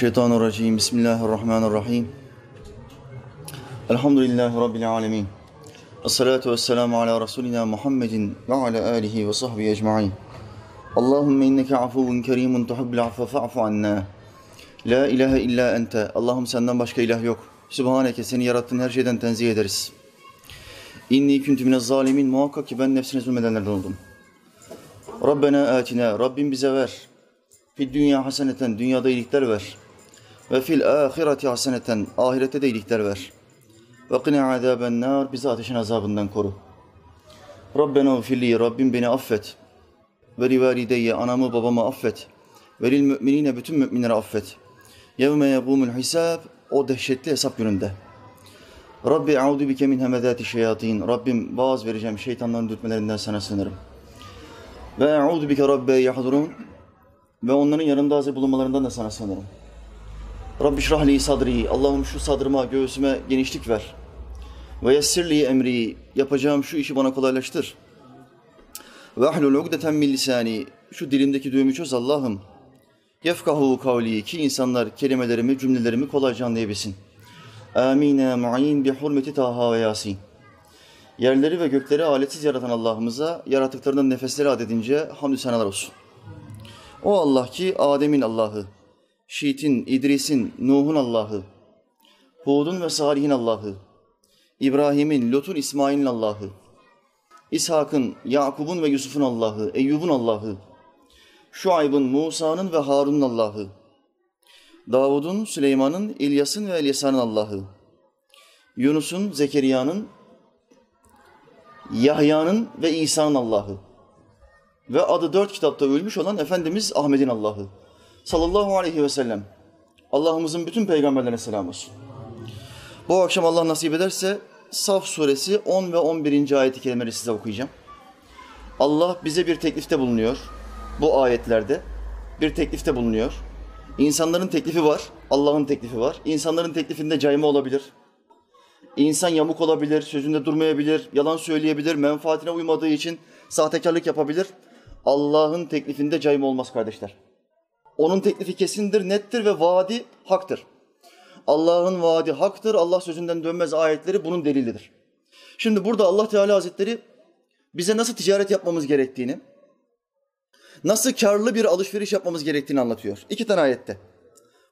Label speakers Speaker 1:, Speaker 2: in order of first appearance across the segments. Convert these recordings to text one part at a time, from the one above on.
Speaker 1: Şeytanirracim. Bismillahirrahmanirrahim. Elhamdülillahi Rabbil alemin. Esselatu vesselamu ala Resulina Muhammedin ve ala alihi ve sahbihi ecma'in. Allahümme inneke afuvun kerimun tuhibbul affe fa'fu anna. La ilahe illa ente. Allah'ım senden başka ilah yok. Sübhaneke seni yarattığın her şeyden tenzih ederiz. İnni küntü minez zalimin. Muhakkak ki ben nefsine zulmedenlerden oldum. Rabbena atina. Rabbim bize ver. Fid dünya haseneten. Dünyada iyilikler ver. Ve fil ahireti haseneten. Ahirette de iyilikler ver. Ve qina azaben nar. Bizi ateşin azabından koru. Rabbena ufilli. Rabbim beni affet. Ve rivalideyye. Anamı babamı affet. Ve lil müminine. Bütün müminleri affet. Yevme yegumul hisab. O dehşetli hesap gününde. Rabbi audu bike min hemedati şeyatin. Rabbim vaaz vereceğim şeytanların dürtmelerinden sana sığınırım. Ve audu bike rabbe yahdurun. Ve onların yanında hazır bulunmalarından da sana sığınırım. Rabbi şrahli sadri. Allah'ım şu sadrıma, göğsüme genişlik ver. Ve yessirli emri. Yapacağım şu işi bana kolaylaştır. Ve ahlul ugdeten min lisani. Şu dilimdeki düğümü çöz Allah'ım. Yefkahu kavli. Ki insanlar kelimelerimi, cümlelerimi kolayca anlayabilsin. Amine mu'in bi hurmeti Taha ve Yasin. Yerleri ve gökleri aletsiz yaratan Allah'ımıza yaratıklarının nefesleri adedince hamdü senalar olsun. O Allah ki Adem'in Allah'ı, Şiit'in, İdris'in, Nuh'un Allah'ı, Hud'un ve Salih'in Allah'ı, İbrahim'in, Lut'un, İsmail'in Allah'ı, İshak'ın, Yakub'un ve Yusuf'un Allah'ı, Eyyub'un Allah'ı, Şuayb'ın, Musa'nın ve Harun'un Allah'ı, Davud'un, Süleyman'ın, İlyas'ın ve Elyasa'nın Allah'ı, Yunus'un, Zekeriya'nın, Yahya'nın ve İsa'nın Allah'ı ve adı dört kitapta ölmüş olan Efendimiz Ahmet'in Allah'ı sallallahu aleyhi ve sellem. Allah'ımızın bütün peygamberlerine selam olsun. Bu akşam Allah nasip ederse Saf suresi 10 ve 11. ayeti kelimeleri size okuyacağım. Allah bize bir teklifte bulunuyor. Bu ayetlerde bir teklifte bulunuyor. İnsanların teklifi var, Allah'ın teklifi var. İnsanların teklifinde cayma olabilir. İnsan yamuk olabilir, sözünde durmayabilir, yalan söyleyebilir, menfaatine uymadığı için sahtekarlık yapabilir. Allah'ın teklifinde cayma olmaz kardeşler. Onun teklifi kesindir, nettir ve vaadi haktır. Allah'ın vaadi haktır, Allah sözünden dönmez ayetleri bunun delilidir. Şimdi burada Allah Teala Hazretleri bize nasıl ticaret yapmamız gerektiğini, nasıl karlı bir alışveriş yapmamız gerektiğini anlatıyor. İki tane ayette.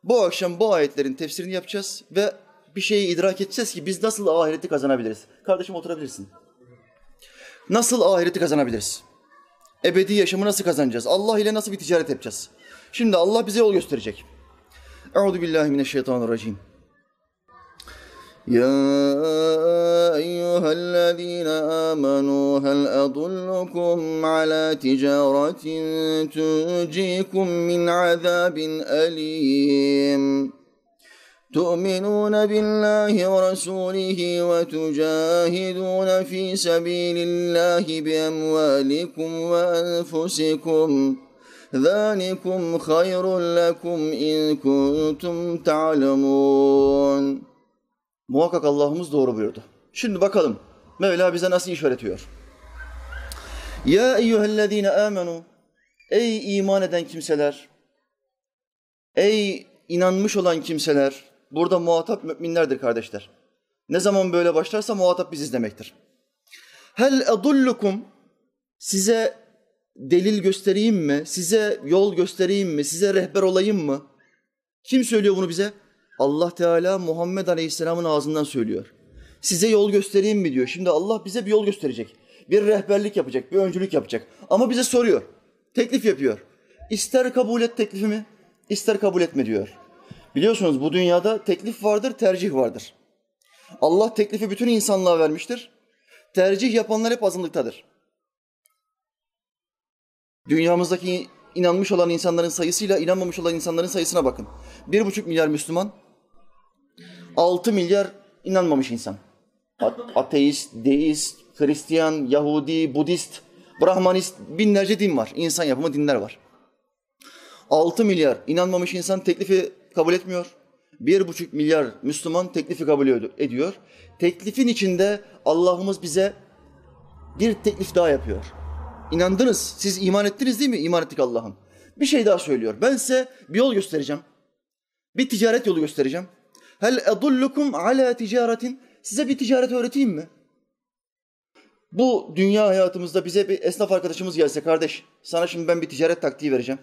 Speaker 1: Bu akşam bu ayetlerin tefsirini yapacağız ve bir şeyi idrak edeceğiz ki biz nasıl ahireti kazanabiliriz. Kardeşim oturabilirsin. Nasıl ahireti kazanabiliriz? Ebedi yaşamı nasıl kazanacağız? Allah ile nasıl bir ticaret yapacağız? Şimdi Allah bize yol gösterecek. Euzu billahi mineşşeytanirracim. يا أيها الذين آمنوا هل أدلكم على تجارة تنجيكم من عذاب أليم تؤمنون بالله ورسوله وتجاهدون في سبيل الله بأموالكم وأنفسكم ذلكم خير لكم إن كنتم تعلمون Muhakkak Allah'ımız doğru buyurdu. Şimdi bakalım Mevla bize nasıl iş öğretiyor. Ya eyyühellezine amenu Ey iman eden kimseler Ey inanmış olan kimseler Burada muhatap müminlerdir kardeşler. Ne zaman böyle başlarsa muhatap biziz demektir. Hel edullukum size delil göstereyim mi? Size yol göstereyim mi? Size rehber olayım mı? Kim söylüyor bunu bize? Allah Teala Muhammed Aleyhisselam'ın ağzından söylüyor. Size yol göstereyim mi diyor. Şimdi Allah bize bir yol gösterecek. Bir rehberlik yapacak, bir öncülük yapacak. Ama bize soruyor. Teklif yapıyor. İster kabul et teklifimi, ister kabul etme diyor. Biliyorsunuz bu dünyada teklif vardır, tercih vardır. Allah teklifi bütün insanlığa vermiştir. Tercih yapanlar hep azınlıktadır. Dünyamızdaki inanmış olan insanların sayısıyla inanmamış olan insanların sayısına bakın. Bir buçuk milyar Müslüman, altı milyar inanmamış insan. Ateist, deist, Hristiyan, Yahudi, Budist, Brahmanist binlerce din var. İnsan yapımı dinler var. Altı milyar inanmamış insan teklifi kabul etmiyor. Bir buçuk milyar Müslüman teklifi kabul ediyor. Teklifin içinde Allah'ımız bize bir teklif daha yapıyor. İnandınız, siz iman ettiniz değil mi? İman ettik Allah'ım. Bir şey daha söylüyor. Ben size bir yol göstereceğim. Bir ticaret yolu göstereceğim. Hel edullukum ala ticaretin. Size bir ticaret öğreteyim mi? Bu dünya hayatımızda bize bir esnaf arkadaşımız gelse kardeş sana şimdi ben bir ticaret taktiği vereceğim.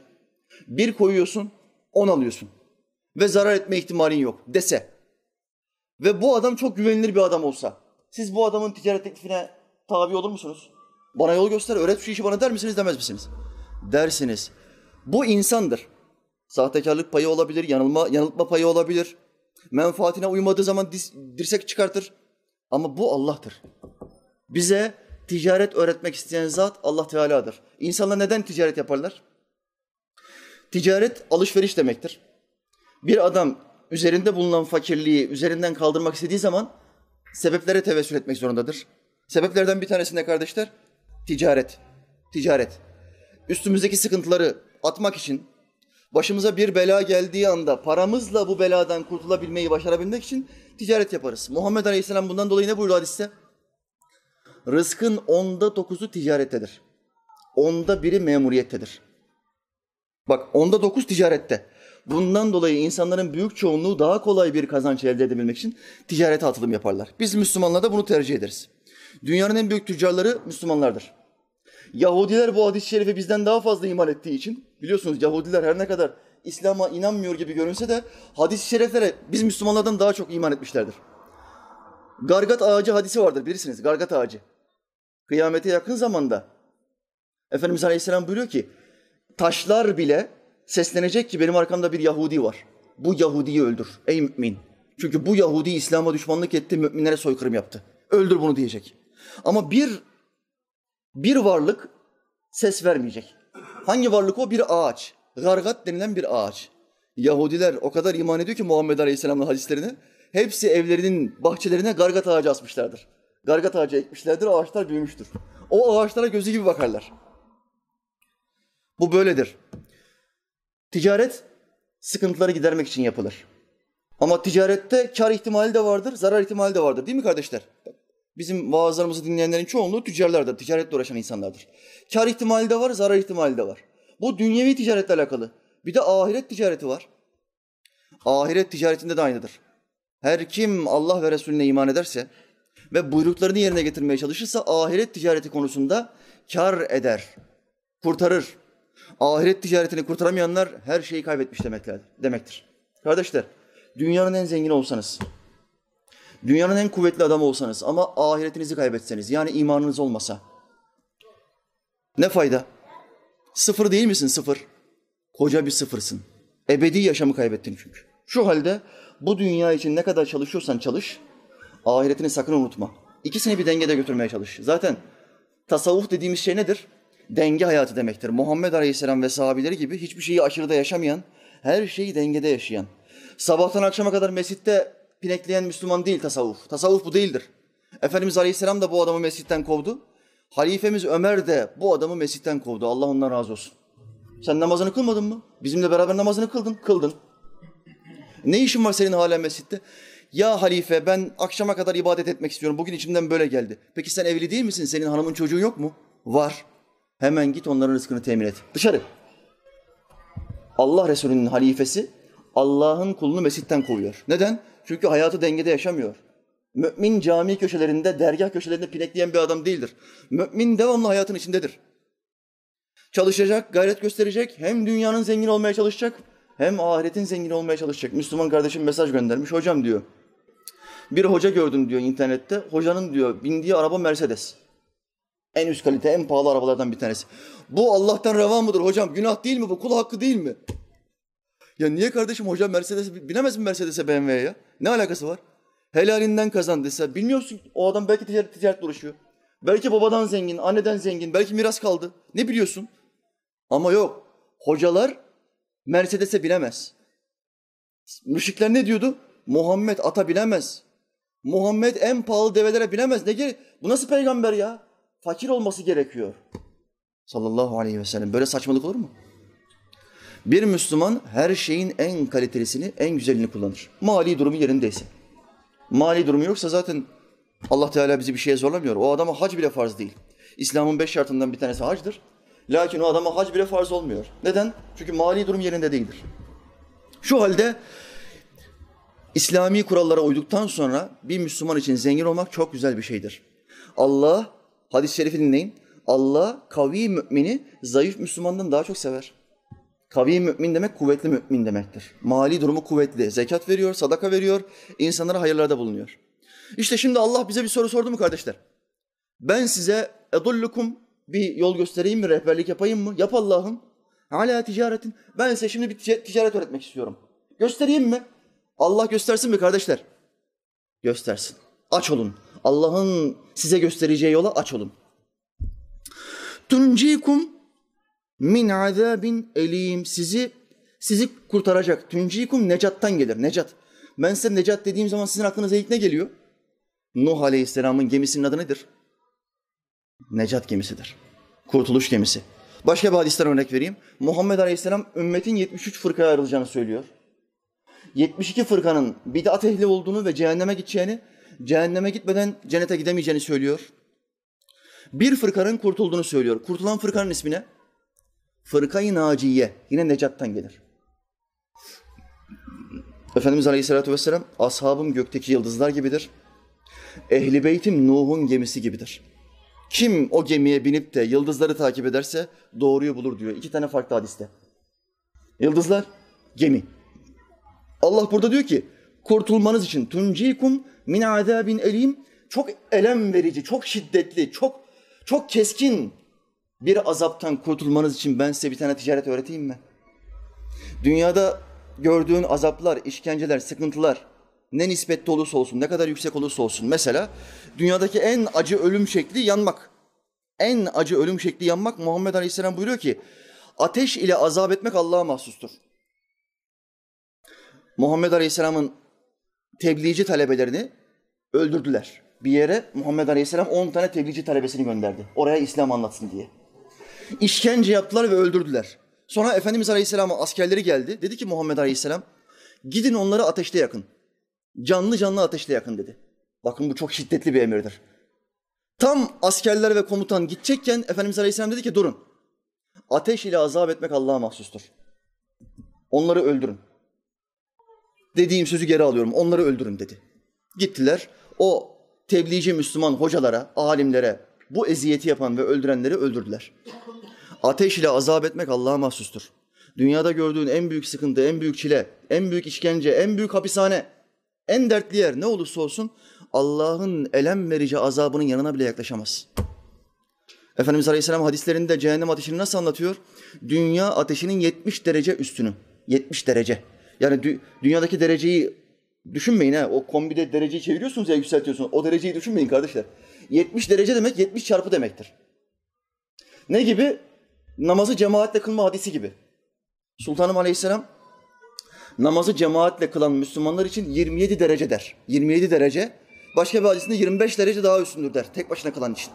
Speaker 1: Bir koyuyorsun, on alıyorsun. Ve zarar etme ihtimalin yok dese. Ve bu adam çok güvenilir bir adam olsa. Siz bu adamın ticaret teklifine tabi olur musunuz? Bana yol göster, öğret şu işi bana der misiniz demez misiniz? Dersiniz. Bu insandır. Sahtekarlık payı olabilir, yanılma, yanıltma payı olabilir. Menfaatine uymadığı zaman dis, dirsek çıkartır. Ama bu Allah'tır. Bize ticaret öğretmek isteyen zat Allah Teala'dır. İnsanlar neden ticaret yaparlar? Ticaret alışveriş demektir. Bir adam üzerinde bulunan fakirliği üzerinden kaldırmak istediği zaman sebeplere tevessül etmek zorundadır. Sebeplerden bir tanesi ne kardeşler? Ticaret. Ticaret. Üstümüzdeki sıkıntıları atmak için başımıza bir bela geldiği anda paramızla bu beladan kurtulabilmeyi başarabilmek için ticaret yaparız. Muhammed Aleyhisselam bundan dolayı ne buyurdu hadiste? Rızkın onda dokuzu ticarettedir. Onda biri memuriyettedir. Bak onda dokuz ticarette. Bundan dolayı insanların büyük çoğunluğu daha kolay bir kazanç elde edebilmek için ticarete atılım yaparlar. Biz Müslümanlar da bunu tercih ederiz. Dünyanın en büyük tüccarları Müslümanlardır. Yahudiler bu hadis-i şerifi bizden daha fazla iman ettiği için biliyorsunuz Yahudiler her ne kadar İslam'a inanmıyor gibi görünse de hadis-i şeriflere biz Müslümanlardan daha çok iman etmişlerdir. Gargat ağacı hadisi vardır bilirsiniz. Gargat ağacı. Kıyamete yakın zamanda Efendimiz Aleyhisselam buyuruyor ki taşlar bile seslenecek ki benim arkamda bir Yahudi var. Bu Yahudi'yi öldür ey mümin. Çünkü bu Yahudi İslam'a düşmanlık etti, müminlere soykırım yaptı. Öldür bunu diyecek. Ama bir bir varlık ses vermeyecek. Hangi varlık o? Bir ağaç. Gargat denilen bir ağaç. Yahudiler o kadar iman ediyor ki Muhammed Aleyhisselam'ın hadislerine. Hepsi evlerinin bahçelerine gargat ağacı asmışlardır. Gargat ağacı ekmişlerdir, ağaçlar büyümüştür. O ağaçlara gözü gibi bakarlar. Bu böyledir. Ticaret sıkıntıları gidermek için yapılır. Ama ticarette kar ihtimali de vardır, zarar ihtimali de vardır değil mi kardeşler? Bizim vaazlarımızı dinleyenlerin çoğunluğu tüccarlardır, ticaretle uğraşan insanlardır. Kar ihtimali de var, zarar ihtimali de var. Bu dünyevi ticaretle alakalı. Bir de ahiret ticareti var. Ahiret ticaretinde de aynıdır. Her kim Allah ve Resulüne iman ederse ve buyruklarını yerine getirmeye çalışırsa ahiret ticareti konusunda kar eder, kurtarır. Ahiret ticaretini kurtaramayanlar her şeyi kaybetmiş demektir. Kardeşler, dünyanın en zengin olsanız, dünyanın en kuvvetli adamı olsanız ama ahiretinizi kaybetseniz, yani imanınız olmasa, ne fayda? Sıfır değil misin sıfır? Koca bir sıfırsın. Ebedi yaşamı kaybettin çünkü. Şu halde bu dünya için ne kadar çalışıyorsan çalış, ahiretini sakın unutma. İkisini bir dengede götürmeye çalış. Zaten tasavvuf dediğimiz şey nedir? Denge hayatı demektir. Muhammed Aleyhisselam ve sahabileri gibi hiçbir şeyi aşırıda yaşamayan, her şeyi dengede yaşayan. Sabahtan akşama kadar mescitte pinekleyen Müslüman değil tasavvuf. Tasavvuf bu değildir. Efendimiz Aleyhisselam da bu adamı mescitten kovdu. Halifemiz Ömer de bu adamı mescitten kovdu. Allah ondan razı olsun. Sen namazını kılmadın mı? Bizimle beraber namazını kıldın. Kıldın. Ne işin var senin hala mescitte? Ya halife ben akşama kadar ibadet etmek istiyorum. Bugün içimden böyle geldi. Peki sen evli değil misin? Senin hanımın çocuğu yok mu? Var. Hemen git onların rızkını temin et. Dışarı. Allah Resulü'nün halifesi Allah'ın kulunu mescitten kovuyor. Neden? Çünkü hayatı dengede yaşamıyor. Mümin cami köşelerinde, dergah köşelerinde pinekleyen bir adam değildir. Mümin devamlı hayatın içindedir. Çalışacak, gayret gösterecek, hem dünyanın zengin olmaya çalışacak, hem ahiretin zengin olmaya çalışacak. Müslüman kardeşim mesaj göndermiş. Hocam diyor, bir hoca gördüm diyor internette. Hocanın diyor bindiği araba Mercedes. En üst kalite, en pahalı arabalardan bir tanesi. Bu Allah'tan reva mıdır hocam? Günah değil mi bu? Kul hakkı değil mi? Ya niye kardeşim hocam Mercedes'e binemez mi Mercedes'e BMW'ye ya? Ne alakası var? Helalinden kazandıysa bilmiyorsun o adam belki ticaret, ticaretle uğraşıyor. Belki babadan zengin, anneden zengin, belki miras kaldı. Ne biliyorsun? Ama yok. Hocalar Mercedes'e binemez. Müşrikler ne diyordu? Muhammed ata binemez. Muhammed en pahalı develere binemez. Ne gere Bu nasıl peygamber ya? Fakir olması gerekiyor. Sallallahu aleyhi ve sellem. Böyle saçmalık olur mu? Bir Müslüman her şeyin en kalitelisini, en güzelini kullanır. Mali durumu yerindeyse. Mali durumu yoksa zaten Allah Teala bizi bir şeye zorlamıyor. O adama hac bile farz değil. İslam'ın beş şartından bir tanesi hacdır. Lakin o adama hac bile farz olmuyor. Neden? Çünkü mali durum yerinde değildir. Şu halde İslami kurallara uyduktan sonra bir Müslüman için zengin olmak çok güzel bir şeydir. Allah, hadis-i şerifi dinleyin. Allah kavi mümini zayıf Müslümandan daha çok sever. Kavi mümin demek kuvvetli mümin demektir. Mali durumu kuvvetli. Zekat veriyor, sadaka veriyor, insanlara hayırlarda bulunuyor. İşte şimdi Allah bize bir soru sordu mu kardeşler? Ben size edullukum bir yol göstereyim mi, rehberlik yapayım mı? Yap Allah'ım. Hala ticaretin. Ben size şimdi bir ticaret öğretmek istiyorum. Göstereyim mi? Allah göstersin mi kardeşler? Göstersin. Aç olun. Allah'ın size göstereceği yola aç olun. Tuncikum min azabin elim. Sizi sizi kurtaracak. Tuncikum necattan gelir. Necat. Ben size necat dediğim zaman sizin aklınıza ilk ne geliyor? Nuh Aleyhisselam'ın gemisinin adı nedir? Necat gemisidir. Kurtuluş gemisi. Başka bir hadisten örnek vereyim. Muhammed Aleyhisselam ümmetin 73 fırkaya ayrılacağını söylüyor. 72 fırkanın bid'at ehli olduğunu ve cehenneme gideceğini, cehenneme gitmeden cennete gidemeyeceğini söylüyor. Bir fırkanın kurtulduğunu söylüyor. Kurtulan fırkanın ismi ne? Fırkayı Naciye. Yine Necat'tan gelir. Efendimiz Aleyhisselatü Vesselam, ashabım gökteki yıldızlar gibidir. Ehli beytim Nuh'un gemisi gibidir. Kim o gemiye binip de yıldızları takip ederse doğruyu bulur diyor. İki tane farklı hadiste. Yıldızlar, gemi. Allah burada diyor ki kurtulmanız için tuncikum min azabin elim çok elem verici, çok şiddetli, çok çok keskin bir azaptan kurtulmanız için ben size bir tane ticaret öğreteyim mi? Dünyada gördüğün azaplar, işkenceler, sıkıntılar ne nispette olursa olsun, ne kadar yüksek olursa olsun. Mesela dünyadaki en acı ölüm şekli yanmak. En acı ölüm şekli yanmak Muhammed Aleyhisselam buyuruyor ki ateş ile azap etmek Allah'a mahsustur. Muhammed Aleyhisselam'ın tebliğci talebelerini öldürdüler. Bir yere Muhammed Aleyhisselam 10 tane tebliğci talebesini gönderdi. Oraya İslam anlatsın diye. İşkence yaptılar ve öldürdüler. Sonra Efendimiz Aleyhisselam'ın askerleri geldi. Dedi ki Muhammed Aleyhisselam gidin onları ateşte yakın. Canlı canlı ateşte yakın dedi. Bakın bu çok şiddetli bir emirdir. Tam askerler ve komutan gidecekken Efendimiz Aleyhisselam dedi ki durun. Ateş ile azap etmek Allah'a mahsustur. Onları öldürün. Dediğim sözü geri alıyorum. Onları öldürün dedi. Gittiler. O tebliğci Müslüman hocalara, alimlere bu eziyeti yapan ve öldürenleri öldürdüler. Ateş ile azap etmek Allah'a mahsustur. Dünyada gördüğün en büyük sıkıntı, en büyük çile, en büyük işkence, en büyük hapishane, en dertli yer ne olursa olsun Allah'ın elem verici azabının yanına bile yaklaşamaz. Efendimiz Aleyhisselam hadislerinde cehennem ateşini nasıl anlatıyor? Dünya ateşinin 70 derece üstünü. 70 derece. Yani dü- dünyadaki dereceyi düşünmeyin ha. O kombide dereceyi çeviriyorsunuz ya yükseltiyorsunuz. O dereceyi düşünmeyin kardeşler. 70 derece demek 70 çarpı demektir. Ne gibi? Namazı cemaatle kılma hadisi gibi. Sultanım Aleyhisselam namazı cemaatle kılan Müslümanlar için 27 derece der. 27 derece. Başka bir hadisinde 25 derece daha üstündür der. Tek başına kılan için.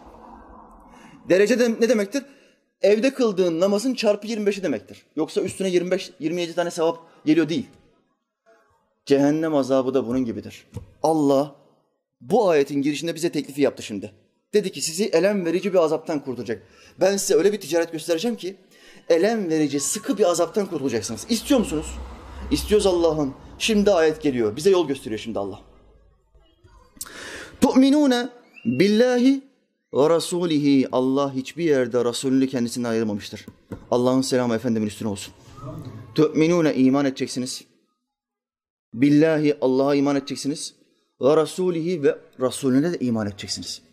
Speaker 1: Derece de ne demektir? Evde kıldığın namazın çarpı 25'i demektir. Yoksa üstüne 25 27 tane sevap geliyor değil. Cehennem azabı da bunun gibidir. Allah bu ayetin girişinde bize teklifi yaptı şimdi. Dedi ki sizi elem verici bir azaptan kurtulacak. Ben size öyle bir ticaret göstereceğim ki elem verici sıkı bir azaptan kurtulacaksınız. İstiyor musunuz? İstiyoruz Allah'ım. Şimdi ayet geliyor. Bize yol gösteriyor şimdi Allah. Tu'minune billahi ve rasulihi. Allah hiçbir yerde Resulünü kendisinden ayırmamıştır. Allah'ın selamı Efendimin üstüne olsun. Tu'minune iman edeceksiniz. Billahi Allah'a iman edeceksiniz. Ve rasulihi ve Resulüne de iman edeceksiniz.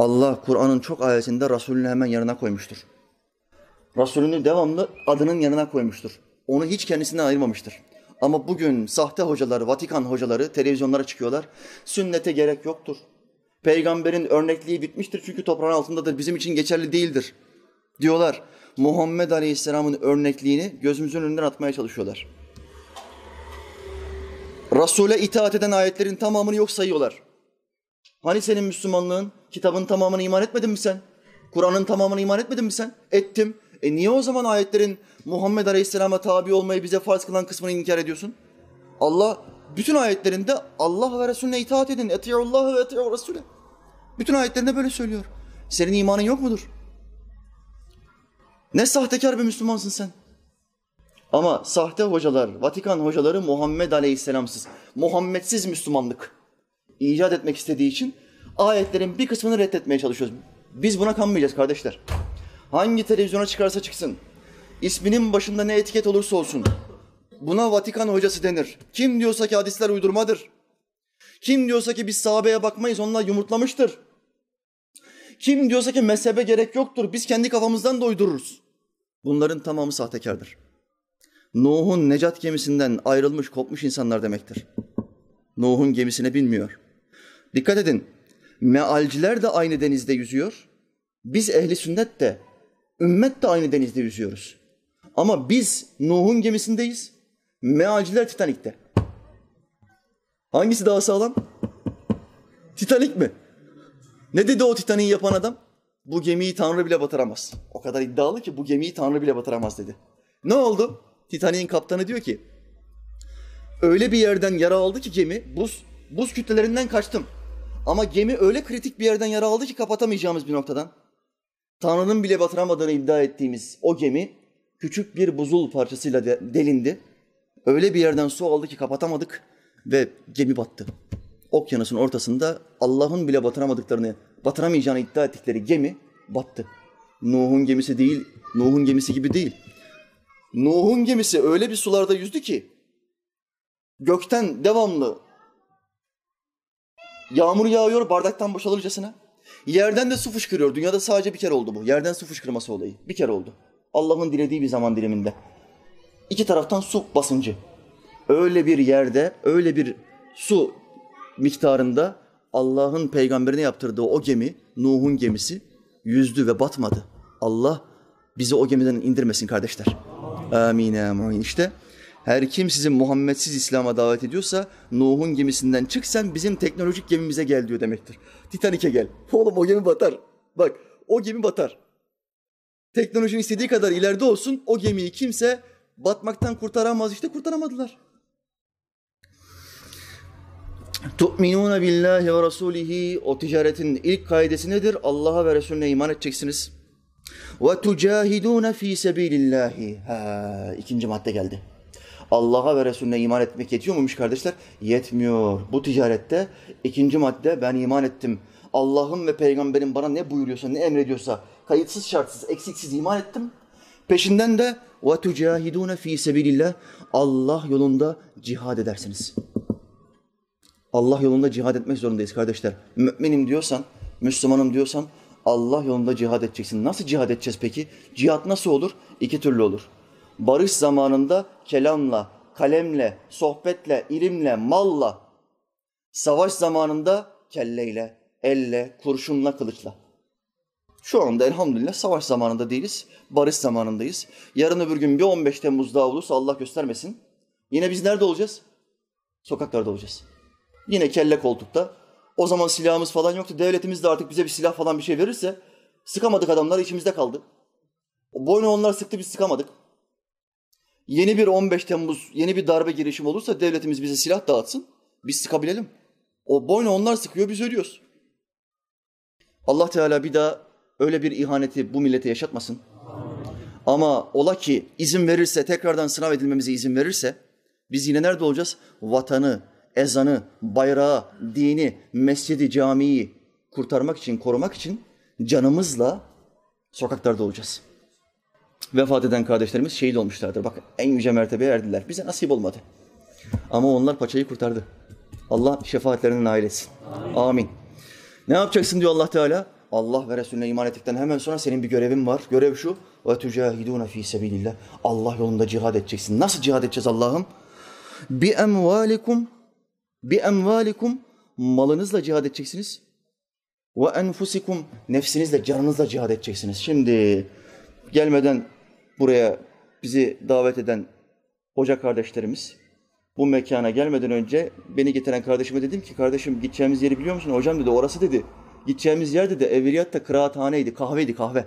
Speaker 1: Allah Kur'an'ın çok ayetinde Resulünü hemen yanına koymuştur. Resulünü devamlı adının yanına koymuştur. Onu hiç kendisinden ayırmamıştır. Ama bugün sahte hocalar, Vatikan hocaları televizyonlara çıkıyorlar. Sünnete gerek yoktur. Peygamberin örnekliği bitmiştir çünkü toprağın altındadır. Bizim için geçerli değildir. Diyorlar. Muhammed Aleyhisselam'ın örnekliğini gözümüzün önünden atmaya çalışıyorlar. Resul'e itaat eden ayetlerin tamamını yok sayıyorlar. Hani senin Müslümanlığın, kitabın tamamını iman etmedin mi sen? Kur'an'ın tamamını iman etmedin mi sen? Ettim. E niye o zaman ayetlerin Muhammed Aleyhisselam'a tabi olmayı bize farz kılan kısmını inkar ediyorsun? Allah bütün ayetlerinde Allah ve Resulüne itaat edin. Eti'ullah ve eti'u Resulü. Bütün ayetlerinde böyle söylüyor. Senin imanın yok mudur? Ne sahtekar bir Müslümansın sen. Ama sahte hocalar, Vatikan hocaları Muhammed Aleyhisselamsız. Muhammedsiz Müslümanlık icat etmek istediği için ayetlerin bir kısmını reddetmeye çalışıyoruz. Biz buna kanmayacağız kardeşler. Hangi televizyona çıkarsa çıksın, isminin başında ne etiket olursa olsun, buna Vatikan hocası denir. Kim diyorsa ki hadisler uydurmadır. Kim diyorsa ki biz sahabeye bakmayız onlar yumurtlamıştır. Kim diyorsa ki mezhebe gerek yoktur biz kendi kafamızdan da uydururuz. Bunların tamamı sahtekardır. Nuh'un necat gemisinden ayrılmış, kopmuş insanlar demektir. Nuh'un gemisine binmiyor. Dikkat edin, mealciler de aynı denizde yüzüyor. Biz ehli sünnet de, ümmet de aynı denizde yüzüyoruz. Ama biz Nuh'un gemisindeyiz, mealciler Titanik'te. Hangisi daha sağlam? Titanik mi? Ne dedi o Titanik'i yapan adam? Bu gemiyi Tanrı bile batıramaz. O kadar iddialı ki bu gemiyi Tanrı bile batıramaz dedi. Ne oldu? Titanik'in kaptanı diyor ki öyle bir yerden yara aldı ki gemi buz buz kütlelerinden kaçtım. Ama gemi öyle kritik bir yerden yara aldı ki kapatamayacağımız bir noktadan. Tanrı'nın bile batıramadığını iddia ettiğimiz o gemi küçük bir buzul parçasıyla de, delindi. Öyle bir yerden su aldı ki kapatamadık ve gemi battı. Okyanusun ortasında Allah'ın bile batıramadıklarını, batıramayacağını iddia ettikleri gemi battı. Nuh'un gemisi değil, Nuh'un gemisi gibi değil. Nuh'un gemisi öyle bir sularda yüzdü ki gökten devamlı yağmur yağıyor bardaktan boşalırcasına. Yerden de su fışkırıyor. Dünyada sadece bir kere oldu bu. Yerden su fışkırması olayı. Bir kere oldu. Allah'ın dilediği bir zaman diliminde. İki taraftan su basıncı. Öyle bir yerde, öyle bir su miktarında Allah'ın peygamberine yaptırdığı o gemi, Nuh'un gemisi yüzdü ve batmadı. Allah bizi o gemiden indirmesin kardeşler. Amin amin. İşte her kim sizi Muhammedsiz İslam'a davet ediyorsa Nuh'un gemisinden çık sen bizim teknolojik gemimize gel diyor demektir. Titanik'e gel. Oğlum o gemi batar. Bak o gemi batar. Teknolojinin istediği kadar ileride olsun o gemiyi kimse batmaktan kurtaramaz. İşte kurtaramadılar. Tu'minuna billahi ve rasulihi o ticaretin ilk kaidesi nedir? Allah'a ve Resulüne iman edeceksiniz. Ve tucahiduna fi sebilillahi. Ha, ikinci madde geldi. Allah'a ve Resulüne iman etmek yetiyor muymuş kardeşler? Yetmiyor. Bu ticarette ikinci madde ben iman ettim. Allah'ın ve peygamberin bana ne buyuruyorsa, ne emrediyorsa kayıtsız şartsız, eksiksiz iman ettim. Peşinden de tucahiduna fi sebilillah Allah yolunda cihad edersiniz. Allah yolunda cihad etmek zorundayız kardeşler. Müminim diyorsan, Müslümanım diyorsan Allah yolunda cihad edeceksin. Nasıl cihad edeceğiz peki? Cihad nasıl olur? İki türlü olur. Barış zamanında kelamla, kalemle, sohbetle, ilimle, malla. Savaş zamanında kelleyle, elle, kurşunla, kılıçla. Şu anda elhamdülillah savaş zamanında değiliz, barış zamanındayız. Yarın öbür gün bir 15 Temmuz daha olursa Allah göstermesin. Yine biz nerede olacağız? Sokaklarda olacağız. Yine kelle koltukta. O zaman silahımız falan yoktu. Devletimiz de artık bize bir silah falan bir şey verirse sıkamadık adamlar içimizde kaldı. Boynu onlar sıktı biz sıkamadık. Yeni bir 15 Temmuz, yeni bir darbe girişim olursa devletimiz bize silah dağıtsın. Biz sıkabilelim. O boynu onlar sıkıyor biz ölüyoruz. Allah Teala bir daha öyle bir ihaneti bu millete yaşatmasın. Ama ola ki izin verirse, tekrardan sınav edilmemize izin verirse biz yine nerede olacağız? Vatanı, ezanı, bayrağı, dini, mescidi, camiyi kurtarmak için, korumak için canımızla sokaklarda olacağız. Vefat eden kardeşlerimiz şehit olmuşlardır. Bak en yüce mertebeye erdiler. Bize nasip olmadı. Ama onlar paçayı kurtardı. Allah şefaatlerine nail etsin. Amin. Amin. Ne yapacaksın diyor Allah Teala? Allah ve Resulüne iman ettikten hemen sonra senin bir görevin var. Görev şu. Ve tucahiduna fi sebilillah. Allah yolunda cihad edeceksin. Nasıl cihad edeceğiz Allah'ım? Bi emvalikum bi emvalikum malınızla cihad edeceksiniz. Ve enfusikum nefsinizle, canınızla cihad edeceksiniz. Şimdi gelmeden buraya bizi davet eden hoca kardeşlerimiz bu mekana gelmeden önce beni getiren kardeşime dedim ki kardeşim gideceğimiz yeri biliyor musun? Hocam dedi orası dedi. Gideceğimiz yer dedi evveliyatta kıraathaneydi, kahveydi kahve.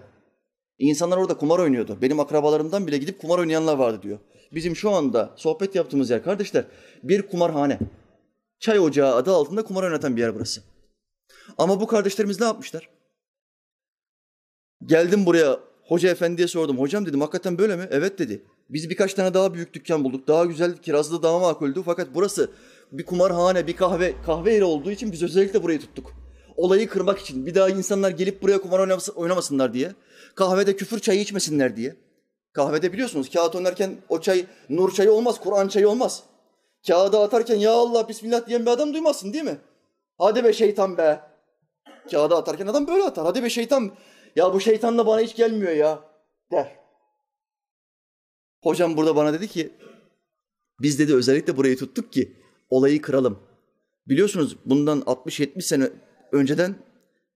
Speaker 1: İnsanlar orada kumar oynuyordu. Benim akrabalarımdan bile gidip kumar oynayanlar vardı diyor. Bizim şu anda sohbet yaptığımız yer kardeşler bir kumarhane. Çay ocağı adı altında kumar oynatan bir yer burası. Ama bu kardeşlerimiz ne yapmışlar? Geldim buraya hoca efendiye sordum. Hocam dedim hakikaten böyle mi? Evet dedi. Biz birkaç tane daha büyük dükkan bulduk. Daha güzel, kirazlı daha makuldü. Fakat burası bir kumarhane, bir kahve, kahve yeri olduğu için biz özellikle burayı tuttuk. Olayı kırmak için. Bir daha insanlar gelip buraya kumar oynamasın, oynamasınlar diye. Kahvede küfür çayı içmesinler diye. Kahvede biliyorsunuz kağıt oynarken o çay nur çayı olmaz, Kur'an çayı olmaz. Kağıda atarken ya Allah bismillah diyen bir adam duymazsın değil mi? Hadi be şeytan be. Kağıda atarken adam böyle atar. Hadi be şeytan. Ya bu şeytan da bana hiç gelmiyor ya der. Hocam burada bana dedi ki biz dedi özellikle burayı tuttuk ki olayı kıralım. Biliyorsunuz bundan 60-70 sene önceden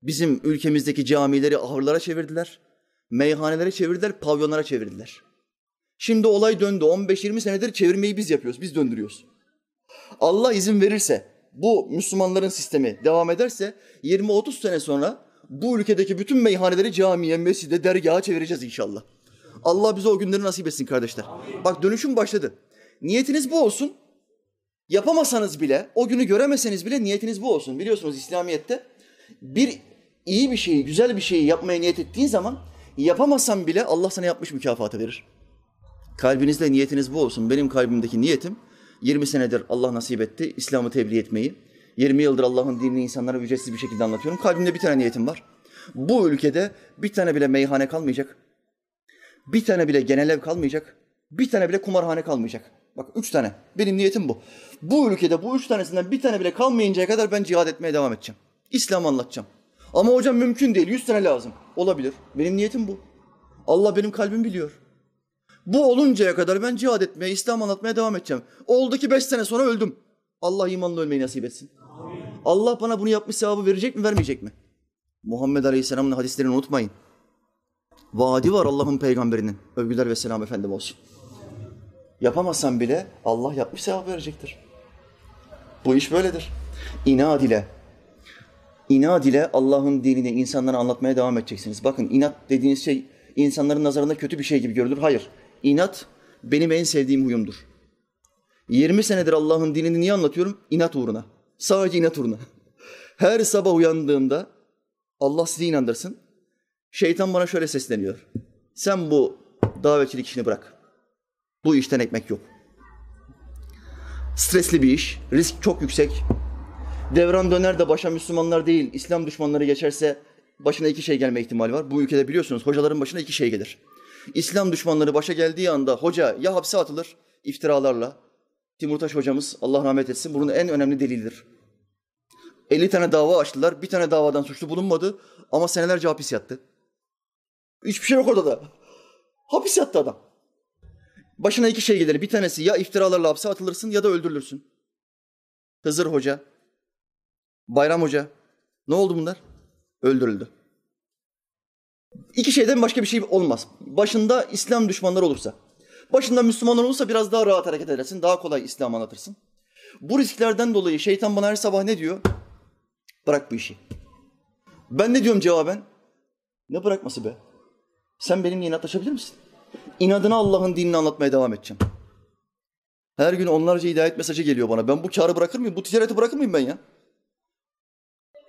Speaker 1: bizim ülkemizdeki camileri ahırlara çevirdiler. Meyhanelere çevirdiler, pavyonlara çevirdiler. Şimdi olay döndü. 15-20 senedir çevirmeyi biz yapıyoruz, biz döndürüyoruz. Allah izin verirse, bu Müslümanların sistemi devam ederse 20-30 sene sonra bu ülkedeki bütün meyhaneleri camiye, mescide, dergaha çevireceğiz inşallah. Allah bize o günleri nasip etsin kardeşler. Bak dönüşüm başladı. Niyetiniz bu olsun. Yapamasanız bile, o günü göremeseniz bile niyetiniz bu olsun. Biliyorsunuz İslamiyet'te bir iyi bir şeyi, güzel bir şeyi yapmaya niyet ettiğin zaman yapamasan bile Allah sana yapmış mükafatı verir. Kalbinizde niyetiniz bu olsun. Benim kalbimdeki niyetim 20 senedir Allah nasip etti İslam'ı tebliğ etmeyi. 20 yıldır Allah'ın dinini insanlara ücretsiz bir şekilde anlatıyorum. Kalbimde bir tane niyetim var. Bu ülkede bir tane bile meyhane kalmayacak. Bir tane bile genel ev kalmayacak. Bir tane bile kumarhane kalmayacak. Bak üç tane. Benim niyetim bu. Bu ülkede bu üç tanesinden bir tane bile kalmayıncaya kadar ben cihad etmeye devam edeceğim. İslam anlatacağım. Ama hocam mümkün değil. Yüz tane lazım. Olabilir. Benim niyetim bu. Allah benim kalbim biliyor. Bu oluncaya kadar ben cihad etmeye, İslam anlatmaya devam edeceğim. Oldu ki beş sene sonra öldüm. Allah imanla ölmeyi nasip etsin. Allah bana bunu yapmış sevabı verecek mi, vermeyecek mi? Muhammed Aleyhisselam'ın hadislerini unutmayın. Vaadi var Allah'ın peygamberinin. Övgüler ve selam efendim olsun. Yapamazsan bile Allah yapmış sevap verecektir. Bu iş böyledir. İnat ile, inat ile Allah'ın dinini insanlara anlatmaya devam edeceksiniz. Bakın inat dediğiniz şey insanların nazarında kötü bir şey gibi görülür. Hayır. İnat benim en sevdiğim huyumdur. 20 senedir Allah'ın dinini niye anlatıyorum? İnat uğruna. Sadece inat uğruna. Her sabah uyandığımda Allah sizi inandırsın. Şeytan bana şöyle sesleniyor. Sen bu davetçilik işini bırak. Bu işten ekmek yok. Stresli bir iş, risk çok yüksek. Devran döner de başa Müslümanlar değil, İslam düşmanları geçerse başına iki şey gelme ihtimali var. Bu ülkede biliyorsunuz hocaların başına iki şey gelir. İslam düşmanları başa geldiği anda hoca ya hapse atılır iftiralarla. Timurtaş hocamız Allah rahmet etsin bunun en önemli delildir. 50 tane dava açtılar. Bir tane davadan suçlu bulunmadı ama senelerce hapis yattı. Hiçbir şey yok orada da. Hapis yattı adam. Başına iki şey gelir. Bir tanesi ya iftiralarla hapse atılırsın ya da öldürülürsün. Hızır Hoca, Bayram Hoca. Ne oldu bunlar? Öldürüldü. İki şeyden başka bir şey olmaz. Başında İslam düşmanları olursa. Başında Müslümanlar olursa biraz daha rahat hareket edersin. Daha kolay İslam anlatırsın. Bu risklerden dolayı şeytan bana her sabah ne diyor? Bırak bu işi. Ben ne diyorum cevaben? Ne bırakması be? Sen benimle inatlaşabilir misin? İnadına Allah'ın dinini anlatmaya devam edeceğim. Her gün onlarca hidayet mesajı geliyor bana. Ben bu karı bırakır mıyım? Bu ticareti bırakır mıyım ben ya?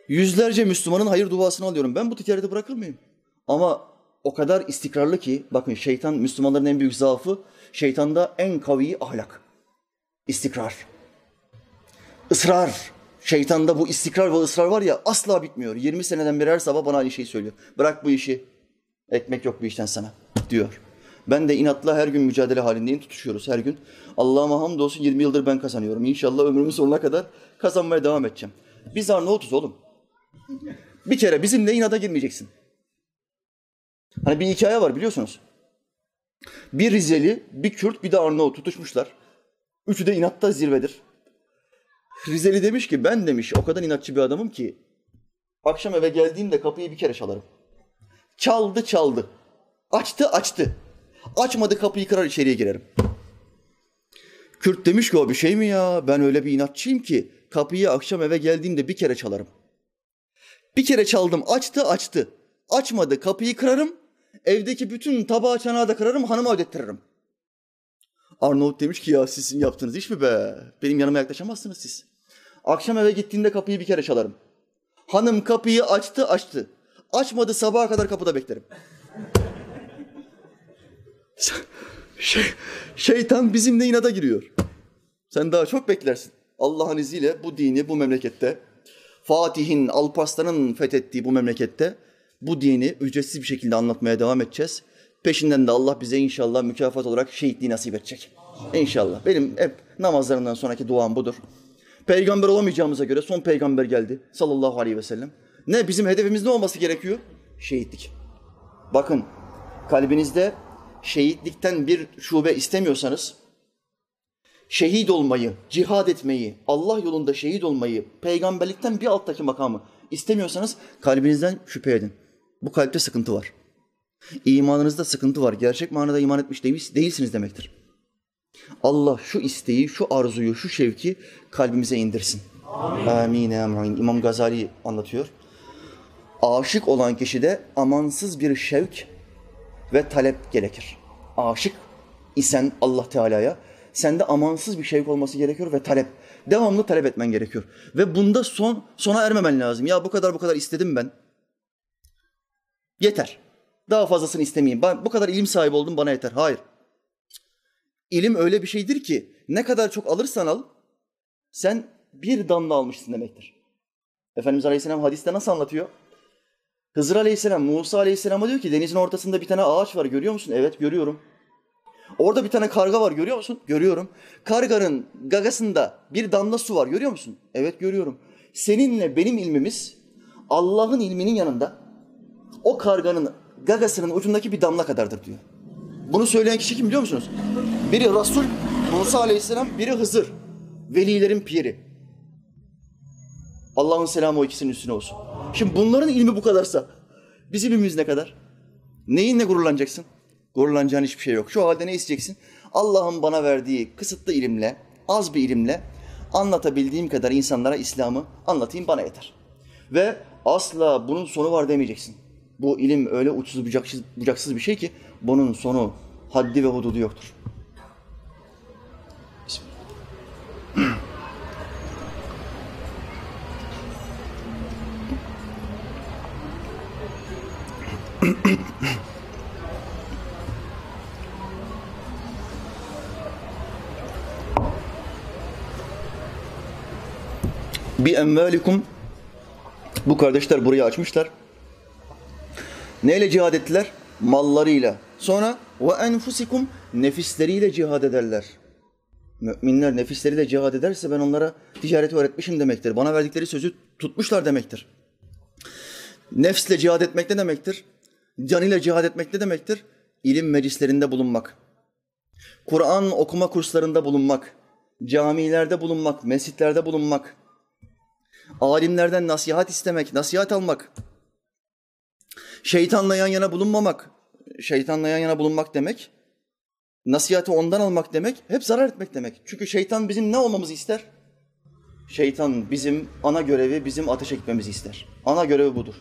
Speaker 1: Yüzlerce Müslümanın hayır duasını alıyorum. Ben bu ticareti bırakır mıyım? Ama o kadar istikrarlı ki, bakın şeytan Müslümanların en büyük zaafı, şeytanda en kavi ahlak. İstikrar. Israr. Şeytanda bu istikrar ve ısrar var ya asla bitmiyor. 20 seneden beri her sabah bana aynı şeyi söylüyor. Bırak bu işi. Ekmek yok bu işten sana diyor. Ben de inatla her gün mücadele halindeyim. Tutuşuyoruz her gün. Allah'ıma hamdolsun 20 yıldır ben kazanıyorum. İnşallah ömrümün sonuna kadar kazanmaya devam edeceğim. Biz Arnavutuz oğlum. Bir kere bizimle inada girmeyeceksin. Hani bir hikaye var biliyorsunuz. Bir Rizeli, bir Kürt, bir de Arnavut tutuşmuşlar. Üçü de inatta zirvedir. Rizeli demiş ki ben demiş o kadar inatçı bir adamım ki akşam eve geldiğimde kapıyı bir kere çalarım. Çaldı çaldı. Açtı açtı. Açmadı kapıyı kırar içeriye girerim. Kürt demiş ki o bir şey mi ya? Ben öyle bir inatçıyım ki kapıyı akşam eve geldiğimde bir kere çalarım. Bir kere çaldım açtı açtı. Açmadı kapıyı kırarım. Evdeki bütün tabağı çanağı da kırarım hanıma ödettiririm. Arnavut demiş ki ya sizin yaptığınız iş mi be? Benim yanıma yaklaşamazsınız siz. Akşam eve gittiğinde kapıyı bir kere çalarım. Hanım kapıyı açtı açtı. Açmadı sabaha kadar kapıda beklerim. Şey, şeytan bizimle inada giriyor. Sen daha çok beklersin. Allah'ın izniyle bu dini bu memlekette, Fatih'in, Alparslan'ın fethettiği bu memlekette bu dini ücretsiz bir şekilde anlatmaya devam edeceğiz. Peşinden de Allah bize inşallah mükafat olarak şehitliği nasip edecek. İnşallah. Benim hep namazlarından sonraki duam budur. Peygamber olamayacağımıza göre son peygamber geldi sallallahu aleyhi ve sellem. Ne bizim hedefimiz ne olması gerekiyor? Şehitlik. Bakın kalbinizde şehitlikten bir şube istemiyorsanız şehit olmayı, cihad etmeyi, Allah yolunda şehit olmayı, peygamberlikten bir alttaki makamı istemiyorsanız kalbinizden şüphe edin. Bu kalpte sıkıntı var. İmanınızda sıkıntı var. Gerçek manada iman etmiş değilsiniz demektir. Allah şu isteği, şu arzuyu, şu şevki kalbimize indirsin. Amin. Amin. İmam Gazali anlatıyor. Aşık olan kişide amansız bir şevk ve talep gerekir. Aşık isen Allah Teala'ya sende amansız bir şevk olması gerekiyor ve talep. Devamlı talep etmen gerekiyor. Ve bunda son sona ermemen lazım. Ya bu kadar bu kadar istedim ben. Yeter. Daha fazlasını istemeyeyim. Ben bu kadar ilim sahibi oldum bana yeter. Hayır. İlim öyle bir şeydir ki ne kadar çok alırsan al sen bir damla almışsın demektir. Efendimiz Aleyhisselam hadiste nasıl anlatıyor? Hızır Aleyhisselam Musa Aleyhisselam'a diyor ki denizin ortasında bir tane ağaç var görüyor musun? Evet görüyorum. Orada bir tane karga var görüyor musun? Görüyorum. Karganın gagasında bir damla su var görüyor musun? Evet görüyorum. Seninle benim ilmimiz Allah'ın ilminin yanında o karganın gagasının ucundaki bir damla kadardır diyor. Bunu söyleyen kişi kim biliyor musunuz? Biri Resul Musa Aleyhisselam, biri Hızır. Velilerin piri. Allah'ın selamı o ikisinin üstüne olsun. Şimdi bunların ilmi bu kadarsa bizim ilmimiz ne kadar? Neyinle gururlanacaksın? Gururlanacağın hiçbir şey yok. Şu halde ne isteyeceksin? Allah'ın bana verdiği kısıtlı ilimle, az bir ilimle anlatabildiğim kadar insanlara İslam'ı anlatayım bana yeter. Ve asla bunun sonu var demeyeceksin. Bu ilim öyle uçsuz bucaksız, bucaksız bir şey ki bunun sonu, haddi ve hududu yoktur. Bi envalikum bu kardeşler burayı açmışlar. Neyle cihad ettiler? Mallarıyla. Sonra ve enfusikum nefisleriyle cihad ederler. Müminler nefisleriyle cihad ederse ben onlara ticareti öğretmişim demektir. Bana verdikleri sözü tutmuşlar demektir. Nefsle cihad etmek ne demektir? Canıyla cihad etmek ne demektir? İlim meclislerinde bulunmak. Kur'an okuma kurslarında bulunmak. Camilerde bulunmak, mescitlerde bulunmak. Alimlerden nasihat istemek, nasihat almak. Şeytanla yan yana bulunmamak. Şeytanla yan yana bulunmak demek, nasihati ondan almak demek, hep zarar etmek demek. Çünkü şeytan bizim ne olmamızı ister? Şeytan bizim ana görevi, bizim ateş etmemizi ister. Ana görevi budur.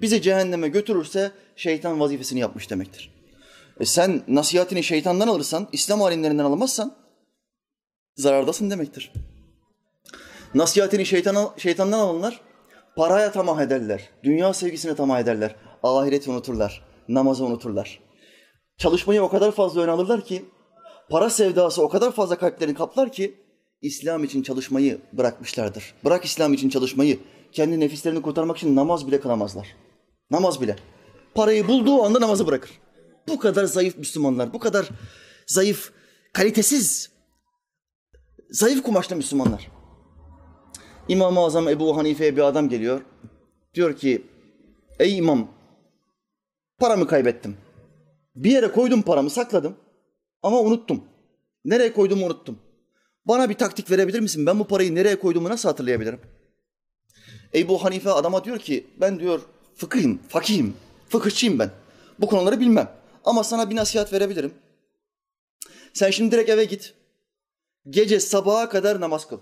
Speaker 1: Bizi cehenneme götürürse şeytan vazifesini yapmış demektir. E sen nasihatini şeytandan alırsan, İslam alimlerinden alamazsan zarardasın demektir. Nasihatini şeytan, şeytandan alanlar paraya tamah ederler, dünya sevgisine tamah ederler, ahireti unuturlar, namazı unuturlar. Çalışmayı o kadar fazla ön alırlar ki, para sevdası o kadar fazla kalplerini kaplar ki, İslam için çalışmayı bırakmışlardır. Bırak İslam için çalışmayı, kendi nefislerini kurtarmak için namaz bile kılamazlar. Namaz bile. Parayı bulduğu anda namazı bırakır. Bu kadar zayıf Müslümanlar, bu kadar zayıf, kalitesiz, zayıf kumaşlı Müslümanlar. İmam-ı Azam Ebu Hanife'ye bir adam geliyor. Diyor ki, ey imam, paramı kaybettim. Bir yere koydum paramı, sakladım ama unuttum. Nereye koyduğumu unuttum. Bana bir taktik verebilir misin? Ben bu parayı nereye koyduğumu nasıl hatırlayabilirim? Ebu Hanife adama diyor ki, ben diyor fıkıhım, fakihim, fıkıhçıyım ben. Bu konuları bilmem. Ama sana bir nasihat verebilirim. Sen şimdi direkt eve git. Gece sabaha kadar namaz kıl.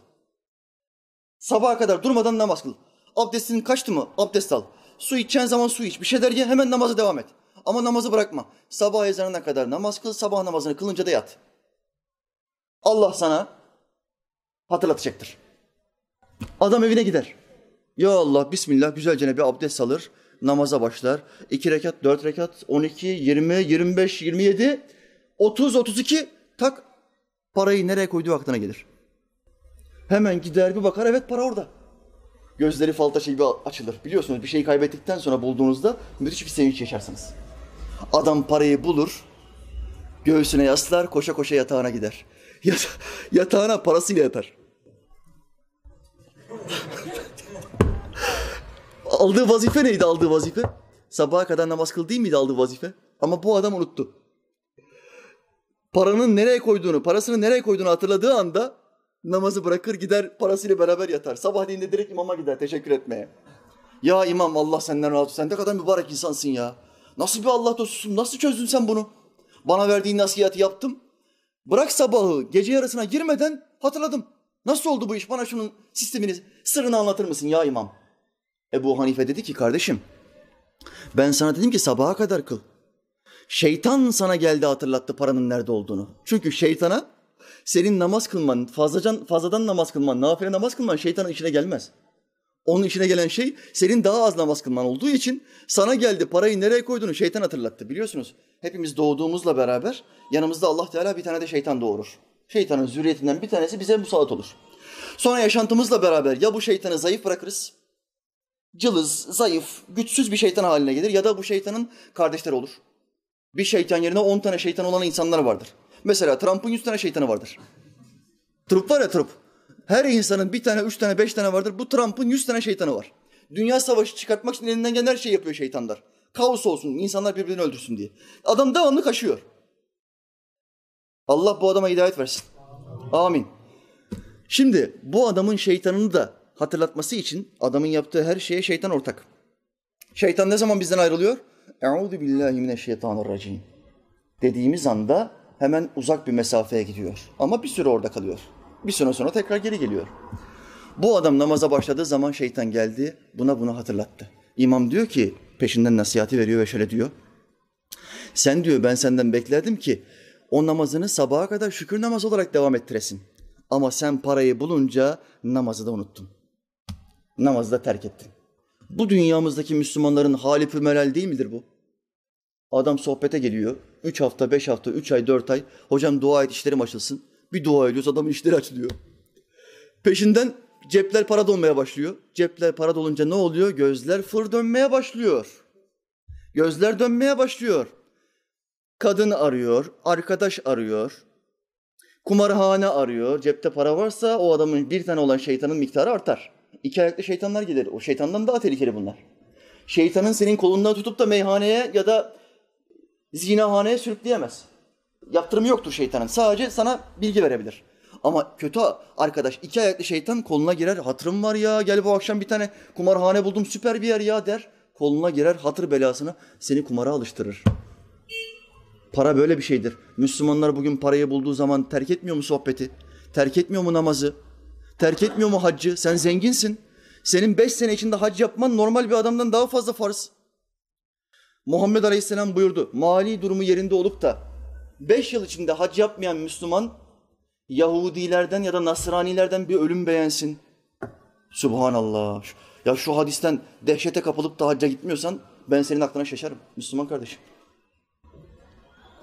Speaker 1: Sabaha kadar durmadan namaz kıl. Abdestin kaçtı mı? Abdest al. Su içeceğin zaman su iç. Bir şeyler ye hemen namaza devam et. Ama namazı bırakma. Sabah ezanına kadar namaz kıl. Sabah namazını kılınca da yat. Allah sana hatırlatacaktır. Adam evine gider. Ya Allah Bismillah güzelce bir abdest alır. Namaza başlar. İki rekat, dört rekat, on iki, yirmi, yirmi beş, yirmi yedi. 30-32 tak parayı nereye koyduğu aklına gelir. Hemen gider bir bakar evet para orada. Gözleri şey bir açılır. Biliyorsunuz bir şeyi kaybettikten sonra bulduğunuzda müthiş bir sevinç yaşarsınız. Adam parayı bulur, göğsüne yaslar, koşa koşa yatağına gider. Yata yatağına parasıyla yatar. aldığı vazife neydi aldığı vazife? Sabaha kadar namaz kıl değil miydi aldığı vazife? Ama bu adam unuttu. Paranın nereye koyduğunu, parasını nereye koyduğunu hatırladığı anda namazı bırakır gider parasıyla beraber yatar. Sabahleyin de direkt imama gider teşekkür etmeye. Ya imam Allah senden razı olsun. Sen ne kadar mübarek insansın ya. Nasıl bir Allah dostusun? Nasıl çözdün sen bunu? Bana verdiğin nasihatı yaptım. Bırak sabahı gece yarısına girmeden hatırladım. Nasıl oldu bu iş? Bana şunun sistemini, sırrını anlatır mısın ya imam? Ebu Hanife dedi ki kardeşim ben sana dedim ki sabaha kadar kıl. Şeytan sana geldi hatırlattı paranın nerede olduğunu. Çünkü şeytana senin namaz kılman, fazladan, fazladan namaz kılman, nafile namaz kılman şeytanın işine gelmez. Onun işine gelen şey senin daha az namaz kılman olduğu için sana geldi parayı nereye koyduğunu şeytan hatırlattı. Biliyorsunuz hepimiz doğduğumuzla beraber yanımızda Allah Teala bir tane de şeytan doğurur. Şeytanın zürriyetinden bir tanesi bize musallat olur. Sonra yaşantımızla beraber ya bu şeytanı zayıf bırakırız, cılız, zayıf, güçsüz bir şeytan haline gelir ya da bu şeytanın kardeşleri olur. Bir şeytan yerine on tane şeytan olan insanlar vardır. Mesela Trump'ın yüz tane şeytanı vardır. Trump var ya Trump. Her insanın bir tane, üç tane, beş tane vardır. Bu Trump'ın yüz tane şeytanı var. Dünya savaşı çıkartmak için elinden gelen her şeyi yapıyor şeytanlar. Kaos olsun, insanlar birbirini öldürsün diye. Adam devamlı kaşıyor. Allah bu adama hidayet versin. Amin. Şimdi bu adamın şeytanını da hatırlatması için adamın yaptığı her şeye şeytan ortak. Şeytan ne zaman bizden ayrılıyor? Euzu billahi mineşşeytanirracim. Dediğimiz anda hemen uzak bir mesafeye gidiyor. Ama bir süre orada kalıyor. Bir süre sonra tekrar geri geliyor. Bu adam namaza başladığı zaman şeytan geldi, buna bunu hatırlattı. İmam diyor ki, peşinden nasihati veriyor ve şöyle diyor. Sen diyor ben senden beklerdim ki o namazını sabaha kadar şükür namazı olarak devam ettiresin. Ama sen parayı bulunca namazı da unuttun. Namazı da terk ettin. Bu dünyamızdaki Müslümanların hali pümelal değil midir bu? Adam sohbete geliyor. Üç hafta, beş hafta, üç ay, dört ay. Hocam dua et işlerim açılsın. Bir dua ediyoruz adamın işleri açılıyor. Peşinden cepler para dolmaya başlıyor. Cepler para dolunca ne oluyor? Gözler fır dönmeye başlıyor. Gözler dönmeye başlıyor. Kadın arıyor, arkadaş arıyor, kumarhane arıyor. Cepte para varsa o adamın bir tane olan şeytanın miktarı artar. İki ayaklı şeytanlar gelir. O şeytandan daha tehlikeli bunlar. Şeytanın senin kolundan tutup da meyhaneye ya da zinahaneye sürükleyemez. Yaptırımı yoktur şeytanın. Sadece sana bilgi verebilir. Ama kötü arkadaş iki ayaklı şeytan koluna girer. Hatırım var ya gel bu akşam bir tane kumarhane buldum süper bir yer ya der. Koluna girer hatır belasını seni kumara alıştırır. Para böyle bir şeydir. Müslümanlar bugün parayı bulduğu zaman terk etmiyor mu sohbeti? Terk etmiyor mu namazı? Terk etmiyor mu haccı? Sen zenginsin. Senin beş sene içinde hac yapman normal bir adamdan daha fazla farz. Muhammed Aleyhisselam buyurdu. Mali durumu yerinde olup da beş yıl içinde hac yapmayan Müslüman Yahudilerden ya da Nasranilerden bir ölüm beğensin. Subhanallah. Ya şu hadisten dehşete kapılıp da hacca gitmiyorsan ben senin aklına şaşarım Müslüman kardeşim.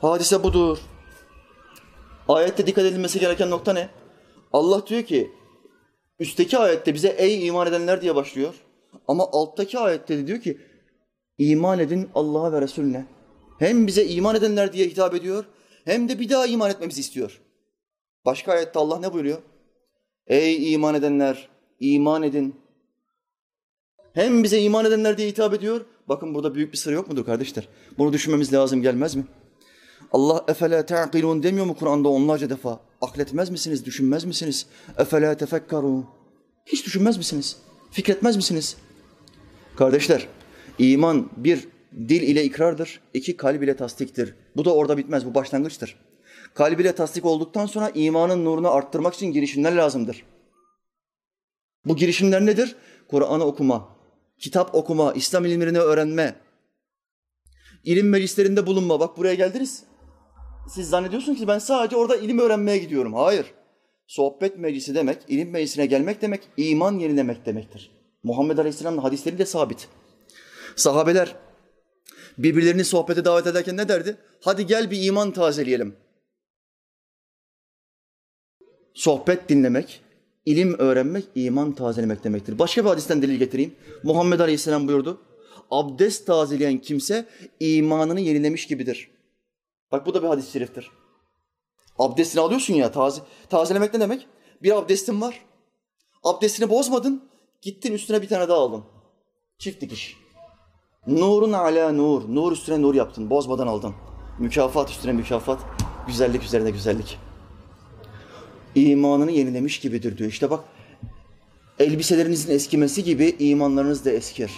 Speaker 1: Hadise budur. Ayette dikkat edilmesi gereken nokta ne? Allah diyor ki üstteki ayette bize ey iman edenler diye başlıyor. Ama alttaki ayette de diyor ki iman edin Allah'a ve Resulüne. Hem bize iman edenler diye hitap ediyor hem de bir daha iman etmemizi istiyor. Başka ayette Allah ne buyuruyor? Ey iman edenler iman edin. Hem bize iman edenler diye hitap ediyor. Bakın burada büyük bir sır yok mudur kardeşler? Bunu düşünmemiz lazım gelmez mi? Allah efele te'akilun demiyor mu Kur'an'da onlarca defa? Akletmez misiniz, düşünmez misiniz? Efele tefekkarun. Hiç düşünmez misiniz? Fikretmez misiniz? Kardeşler, iman bir dil ile ikrardır, iki kalb ile tasdiktir. Bu da orada bitmez, bu başlangıçtır. Kalb ile tasdik olduktan sonra imanın nurunu arttırmak için girişimler lazımdır. Bu girişimler nedir? Kur'an'ı okuma, kitap okuma, İslam ilimlerini öğrenme, ilim meclislerinde bulunma. Bak buraya geldiniz. Siz zannediyorsunuz ki ben sadece orada ilim öğrenmeye gidiyorum. Hayır. Sohbet meclisi demek, ilim meclisine gelmek demek, iman yenilemek demektir. Muhammed Aleyhisselam'ın hadisleri de sabit. Sahabeler birbirlerini sohbete davet ederken ne derdi? Hadi gel bir iman tazeleyelim. sohbet dinlemek, ilim öğrenmek, iman tazelemek demektir. Başka bir hadisten delil getireyim. Muhammed Aleyhisselam buyurdu. Abdest tazeleyen kimse imanını yenilemiş gibidir. Bak bu da bir hadis-i şeriftir. Abdestini alıyorsun ya, taze, tazelemek ne demek? Bir abdestin var. Abdestini bozmadın, gittin üstüne bir tane daha aldın. Çift dikiş. Nurun ala nur, nur üstüne nur yaptın, bozmadan aldın. Mükafat üstüne mükafat, güzellik üzerine güzellik. İmanını yenilemiş gibidir diyor. İşte bak, elbiselerinizin eskimesi gibi imanlarınız da eskir.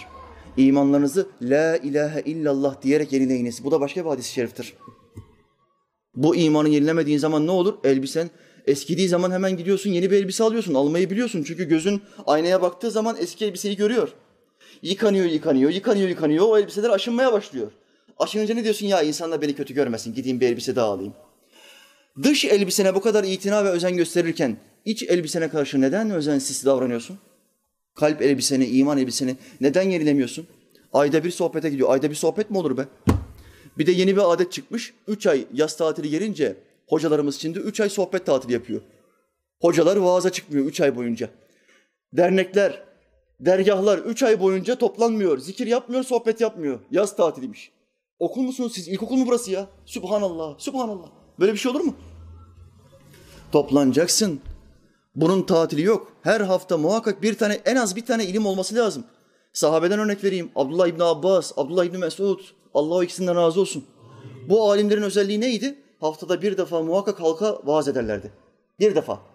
Speaker 1: İmanlarınızı la ilahe illallah diyerek yenileyiniz. Bu da başka bir hadis-i şeriftir. Bu imanı yenilemediğin zaman ne olur? Elbisen eskidiği zaman hemen gidiyorsun yeni bir elbise alıyorsun. Almayı biliyorsun çünkü gözün aynaya baktığı zaman eski elbiseyi görüyor. Yıkanıyor, yıkanıyor, yıkanıyor, yıkanıyor. O elbiseler aşınmaya başlıyor. Aşınınca ne diyorsun? Ya insanlar beni kötü görmesin. Gideyim bir elbise daha alayım. Dış elbisene bu kadar itina ve özen gösterirken iç elbisene karşı neden özensiz davranıyorsun? Kalp elbiseni, iman elbiseni neden yenilemiyorsun? Ayda bir sohbete gidiyor. Ayda bir sohbet mi olur be? Bir de yeni bir adet çıkmış. Üç ay yaz tatili gelince hocalarımız şimdi üç ay sohbet tatili yapıyor. Hocalar vaaza çıkmıyor üç ay boyunca. Dernekler, dergahlar üç ay boyunca toplanmıyor. Zikir yapmıyor, sohbet yapmıyor. Yaz tatiliymiş. Okul musunuz siz? İlkokul mu burası ya? Subhanallah, subhanallah. Böyle bir şey olur mu? Toplanacaksın. Bunun tatili yok. Her hafta muhakkak bir tane, en az bir tane ilim olması lazım. Sahabeden örnek vereyim. Abdullah İbni Abbas, Abdullah İbni Mesud. Allah o ikisinden razı olsun. Bu alimlerin özelliği neydi? Haftada bir defa muhakkak halka vaaz ederlerdi. Bir defa.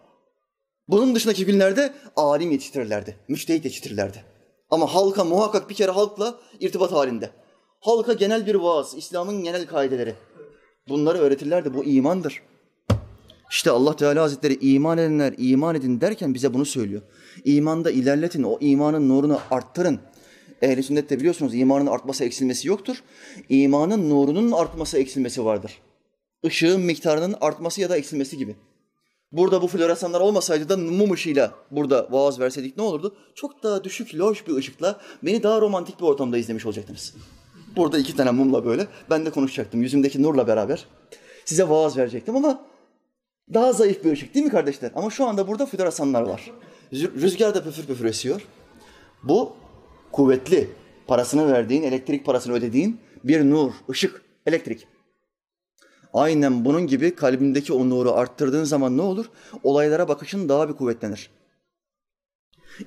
Speaker 1: Bunun dışındaki günlerde alim yetiştirirlerdi. Müçtehit yetiştirirlerdi. Ama halka muhakkak bir kere halkla irtibat halinde. Halka genel bir vaaz, İslam'ın genel kaideleri. Bunları öğretirlerdi. Bu imandır. İşte Allah Teala Hazretleri iman edenler iman edin derken bize bunu söylüyor. İmanda ilerletin, o imanın nurunu arttırın. Ehli sünnette biliyorsunuz imanın artması eksilmesi yoktur. İmanın nurunun artması eksilmesi vardır. Işığın miktarının artması ya da eksilmesi gibi. Burada bu floresanlar olmasaydı da mum ışığıyla burada vaaz verseydik ne olurdu? Çok daha düşük, loş bir ışıkla beni daha romantik bir ortamda izlemiş olacaktınız. Burada iki tane mumla böyle ben de konuşacaktım yüzümdeki nurla beraber. Size vaaz verecektim ama daha zayıf bir ışık değil mi kardeşler? Ama şu anda burada floresanlar var. Rüzgar da püfür püfür esiyor. Bu kuvvetli, parasını verdiğin, elektrik parasını ödediğin bir nur, ışık, elektrik. Aynen bunun gibi kalbindeki o nuru arttırdığın zaman ne olur? Olaylara bakışın daha bir kuvvetlenir.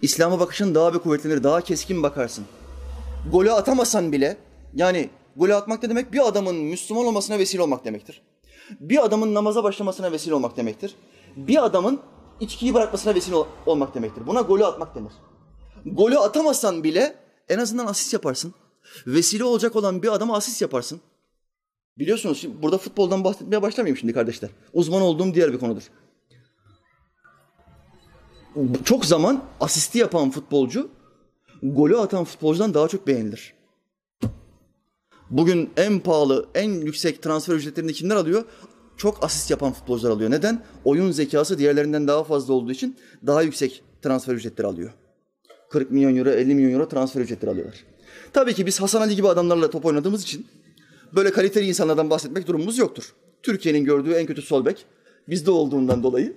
Speaker 1: İslam'a bakışın daha bir kuvvetlenir, daha keskin bakarsın. Golü atamasan bile, yani golü atmak ne demek? Bir adamın Müslüman olmasına vesile olmak demektir. Bir adamın namaza başlamasına vesile olmak demektir. Bir adamın içkiyi bırakmasına vesile olmak demektir. Buna golü atmak denir. Golü atamasan bile en azından asist yaparsın. Vesile olacak olan bir adama asist yaparsın. Biliyorsunuz şimdi burada futboldan bahsetmeye başlamayayım şimdi kardeşler. Uzman olduğum diğer bir konudur. Çok zaman asisti yapan futbolcu golü atan futbolcudan daha çok beğenilir. Bugün en pahalı, en yüksek transfer ücretlerini kimler alıyor? Çok asist yapan futbolcular alıyor. Neden? Oyun zekası diğerlerinden daha fazla olduğu için daha yüksek transfer ücretleri alıyor. 40 milyon euro, 50 milyon euro transfer ücretleri alıyorlar. Tabii ki biz Hasan Ali gibi adamlarla top oynadığımız için böyle kaliteli insanlardan bahsetmek durumumuz yoktur. Türkiye'nin gördüğü en kötü sol bek bizde olduğundan dolayı.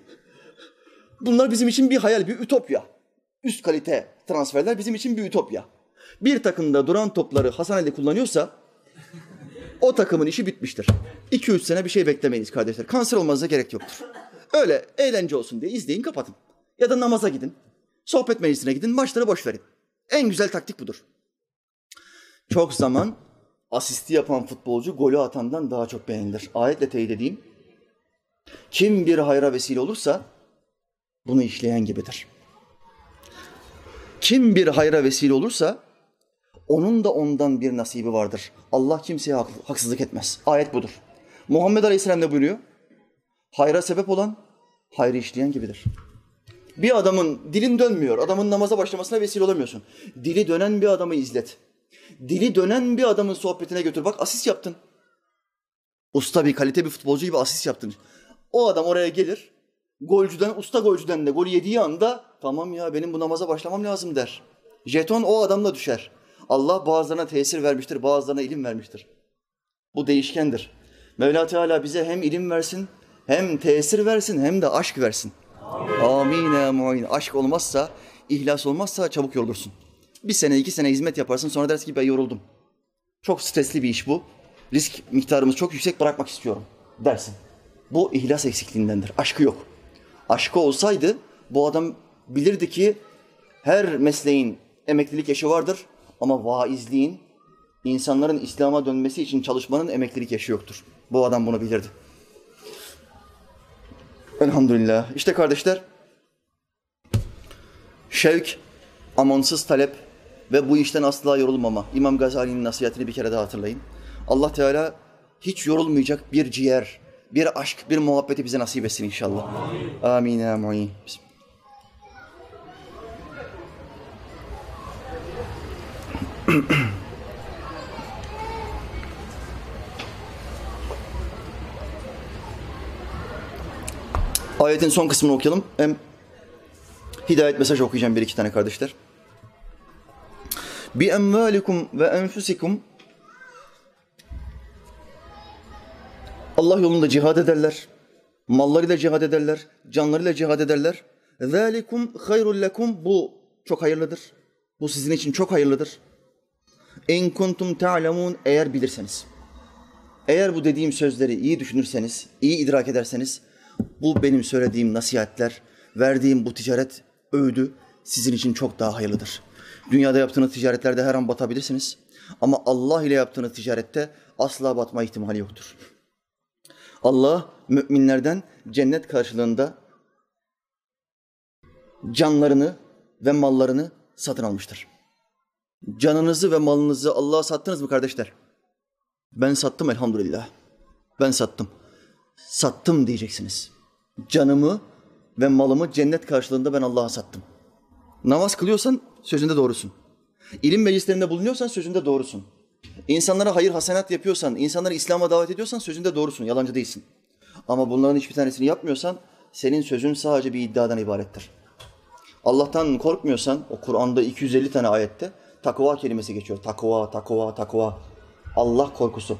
Speaker 1: Bunlar bizim için bir hayal, bir ütopya. Üst kalite transferler bizim için bir ütopya. Bir takımda duran topları Hasan Ali kullanıyorsa o takımın işi bitmiştir. 2-3 sene bir şey beklemeyiz kardeşler. Kanser olmanıza gerek yoktur. Öyle eğlence olsun diye izleyin kapatın. Ya da namaza gidin. Sohbet meclisine gidin, maçları boş verin. En güzel taktik budur. Çok zaman asisti yapan futbolcu golü atandan daha çok beğenilir. Ayetle teyit edeyim. Kim bir hayra vesile olursa bunu işleyen gibidir. Kim bir hayra vesile olursa onun da ondan bir nasibi vardır. Allah kimseye haksızlık etmez. Ayet budur. Muhammed Aleyhisselam ne buyuruyor? Hayra sebep olan hayrı işleyen gibidir. Bir adamın dilin dönmüyor, adamın namaza başlamasına vesile olamıyorsun. Dili dönen bir adamı izlet. Dili dönen bir adamın sohbetine götür. Bak asist yaptın. Usta bir kalite bir futbolcu gibi asist yaptın. O adam oraya gelir. Golcüden, usta golcüden de gol yediği anda tamam ya benim bu namaza başlamam lazım der. Jeton o adamla düşer. Allah bazılarına tesir vermiştir, bazılarına ilim vermiştir. Bu değişkendir. Mevla Teala bize hem ilim versin, hem tesir versin, hem de aşk versin. Amin ya muin. Aşk olmazsa, ihlas olmazsa çabuk yorulursun. Bir sene, iki sene hizmet yaparsın sonra dersin ki ben yoruldum. Çok stresli bir iş bu. Risk miktarımız çok yüksek bırakmak istiyorum dersin. Bu ihlas eksikliğindendir. Aşkı yok. Aşkı olsaydı bu adam bilirdi ki her mesleğin emeklilik yaşı vardır ama vaizliğin, insanların İslam'a dönmesi için çalışmanın emeklilik yaşı yoktur. Bu adam bunu bilirdi. Elhamdülillah. İşte kardeşler, şevk, amansız talep ve bu işten asla yorulmama. İmam Gazali'nin nasihatini bir kere daha hatırlayın. Allah Teala hiç yorulmayacak bir ciğer, bir aşk, bir muhabbeti bize nasip etsin inşallah. Amin. Bismillah. Ayetin son kısmını okuyalım. Hem hidayet mesaj okuyacağım bir iki tane kardeşler. Bi emvalikum ve enfusikum Allah yolunda cihad ederler. Mallarıyla cihad ederler. Canlarıyla cihad ederler. Zalikum hayrul lekum. Bu çok hayırlıdır. Bu sizin için çok hayırlıdır. En kuntum ta'lemun eğer bilirseniz. Eğer bu dediğim sözleri iyi düşünürseniz, iyi idrak ederseniz bu benim söylediğim nasihatler, verdiğim bu ticaret öğüdü sizin için çok daha hayırlıdır. Dünyada yaptığınız ticaretlerde her an batabilirsiniz. Ama Allah ile yaptığınız ticarette asla batma ihtimali yoktur. Allah müminlerden cennet karşılığında canlarını ve mallarını satın almıştır. Canınızı ve malınızı Allah'a sattınız mı kardeşler? Ben sattım elhamdülillah. Ben sattım. Sattım diyeceksiniz. Canımı ve malımı cennet karşılığında ben Allah'a sattım. Namaz kılıyorsan sözünde doğrusun. İlim meclislerinde bulunuyorsan sözünde doğrusun. İnsanlara hayır hasenat yapıyorsan, insanları İslam'a davet ediyorsan sözünde doğrusun, yalancı değilsin. Ama bunların hiçbir tanesini yapmıyorsan senin sözün sadece bir iddiadan ibarettir. Allah'tan korkmuyorsan o Kur'an'da 250 tane ayette takva kelimesi geçiyor. Takva, takva, takva. Allah korkusu.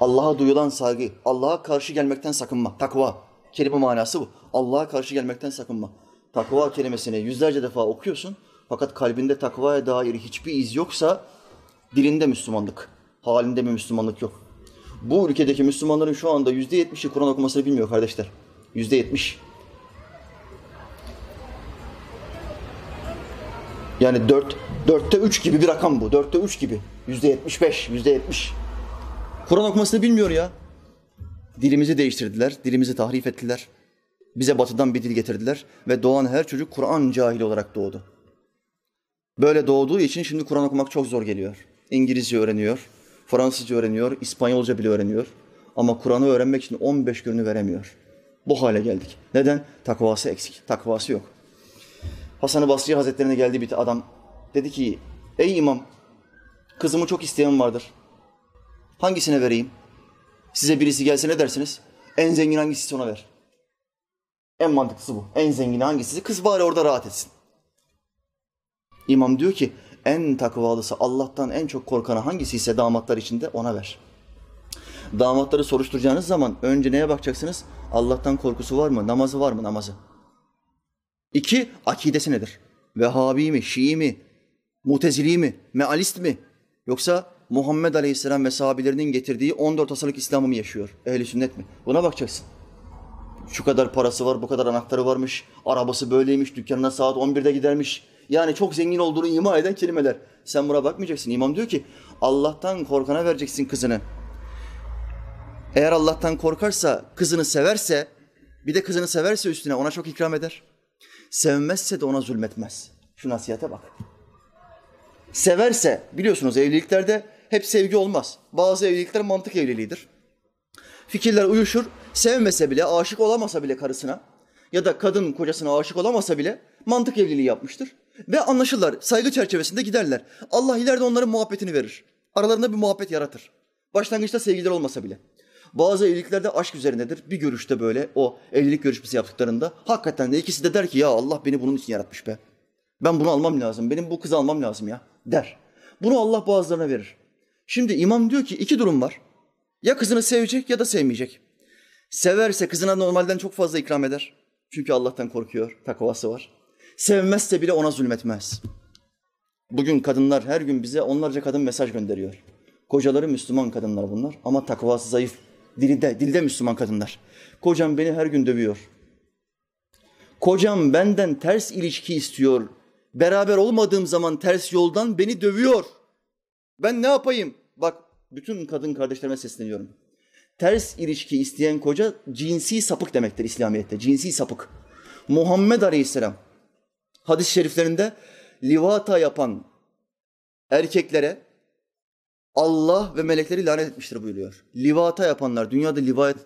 Speaker 1: Allah'a duyulan saygı, Allah'a karşı gelmekten sakınma. Takva. Kelime manası bu. Allah'a karşı gelmekten sakınma. Takva kelimesini yüzlerce defa okuyorsun. Fakat kalbinde takvaya dair hiçbir iz yoksa dilinde Müslümanlık, halinde bir Müslümanlık yok. Bu ülkedeki Müslümanların şu anda yüzde yetmişi Kur'an okumasını bilmiyor kardeşler. Yüzde yetmiş. Yani dört, dörtte üç gibi bir rakam bu. Dörtte üç gibi. Yüzde yetmiş beş, yüzde yetmiş. Kur'an okumasını bilmiyor ya. Dilimizi değiştirdiler, dilimizi tahrif ettiler. Bize batıdan bir dil getirdiler ve doğan her çocuk Kur'an cahili olarak doğdu. Böyle doğduğu için şimdi Kur'an okumak çok zor geliyor. İngilizce öğreniyor, Fransızca öğreniyor, İspanyolca bile öğreniyor. Ama Kur'an'ı öğrenmek için 15 gününü veremiyor. Bu hale geldik. Neden? Takvası eksik, takvası yok. Hasan-ı Basri Hazretlerine geldi bir adam. Dedi ki, ey imam, kızımı çok isteyen vardır. Hangisine vereyim? Size birisi gelse ne dersiniz? En zengin hangisi ona ver. En mantıklısı bu. En zengin hangisi? Kız bari orada rahat etsin. İmam diyor ki en takvalısı Allah'tan en çok korkanı hangisi ise damatlar içinde ona ver. Damatları soruşturacağınız zaman önce neye bakacaksınız? Allah'tan korkusu var mı? Namazı var mı? Namazı. İki, akidesi nedir? Vehhabi mi? Şii mi? Mutezili mi? Mealist mi? Yoksa Muhammed Aleyhisselam ve sahabelerinin getirdiği 14 asırlık İslam'ı mı yaşıyor? Ehli sünnet mi? Buna bakacaksın. Şu kadar parası var, bu kadar anahtarı varmış, arabası böyleymiş, dükkanına saat 11'de gidermiş. Yani çok zengin olduğunu ima eden kelimeler. Sen buna bakmayacaksın. İmam diyor ki Allah'tan korkana vereceksin kızını. Eğer Allah'tan korkarsa, kızını severse, bir de kızını severse üstüne ona çok ikram eder. Sevmezse de ona zulmetmez. Şu nasihate bak. Severse, biliyorsunuz evliliklerde hep sevgi olmaz. Bazı evlilikler mantık evliliğidir. Fikirler uyuşur, sevmese bile, aşık olamasa bile karısına ya da kadın kocasına aşık olamasa bile mantık evliliği yapmıştır. Ve anlaşırlar, saygı çerçevesinde giderler. Allah ileride onların muhabbetini verir. Aralarında bir muhabbet yaratır. Başlangıçta sevgiler olmasa bile. Bazı evliliklerde aşk üzerindedir. Bir görüşte böyle o evlilik görüşmesi yaptıklarında hakikaten de ikisi de der ki ya Allah beni bunun için yaratmış be. Ben bunu almam lazım. Benim bu kızı almam lazım ya der. Bunu Allah bazılarına verir. Şimdi imam diyor ki iki durum var. Ya kızını sevecek ya da sevmeyecek. Severse kızına normalden çok fazla ikram eder. Çünkü Allah'tan korkuyor, takvası var. Sevmezse bile ona zulmetmez. Bugün kadınlar her gün bize onlarca kadın mesaj gönderiyor. Kocaları Müslüman kadınlar bunlar ama takvası zayıf. Dilde, dilde Müslüman kadınlar. Kocam beni her gün dövüyor. Kocam benden ters ilişki istiyor. Beraber olmadığım zaman ters yoldan beni dövüyor. Ben ne yapayım? Bak bütün kadın kardeşlerime sesleniyorum. Ters ilişki isteyen koca cinsi sapık demektir İslamiyet'te. Cinsi sapık. Muhammed Aleyhisselam hadis-i şeriflerinde livata yapan erkeklere Allah ve melekleri lanet etmiştir buyuruyor. Livata yapanlar, dünyada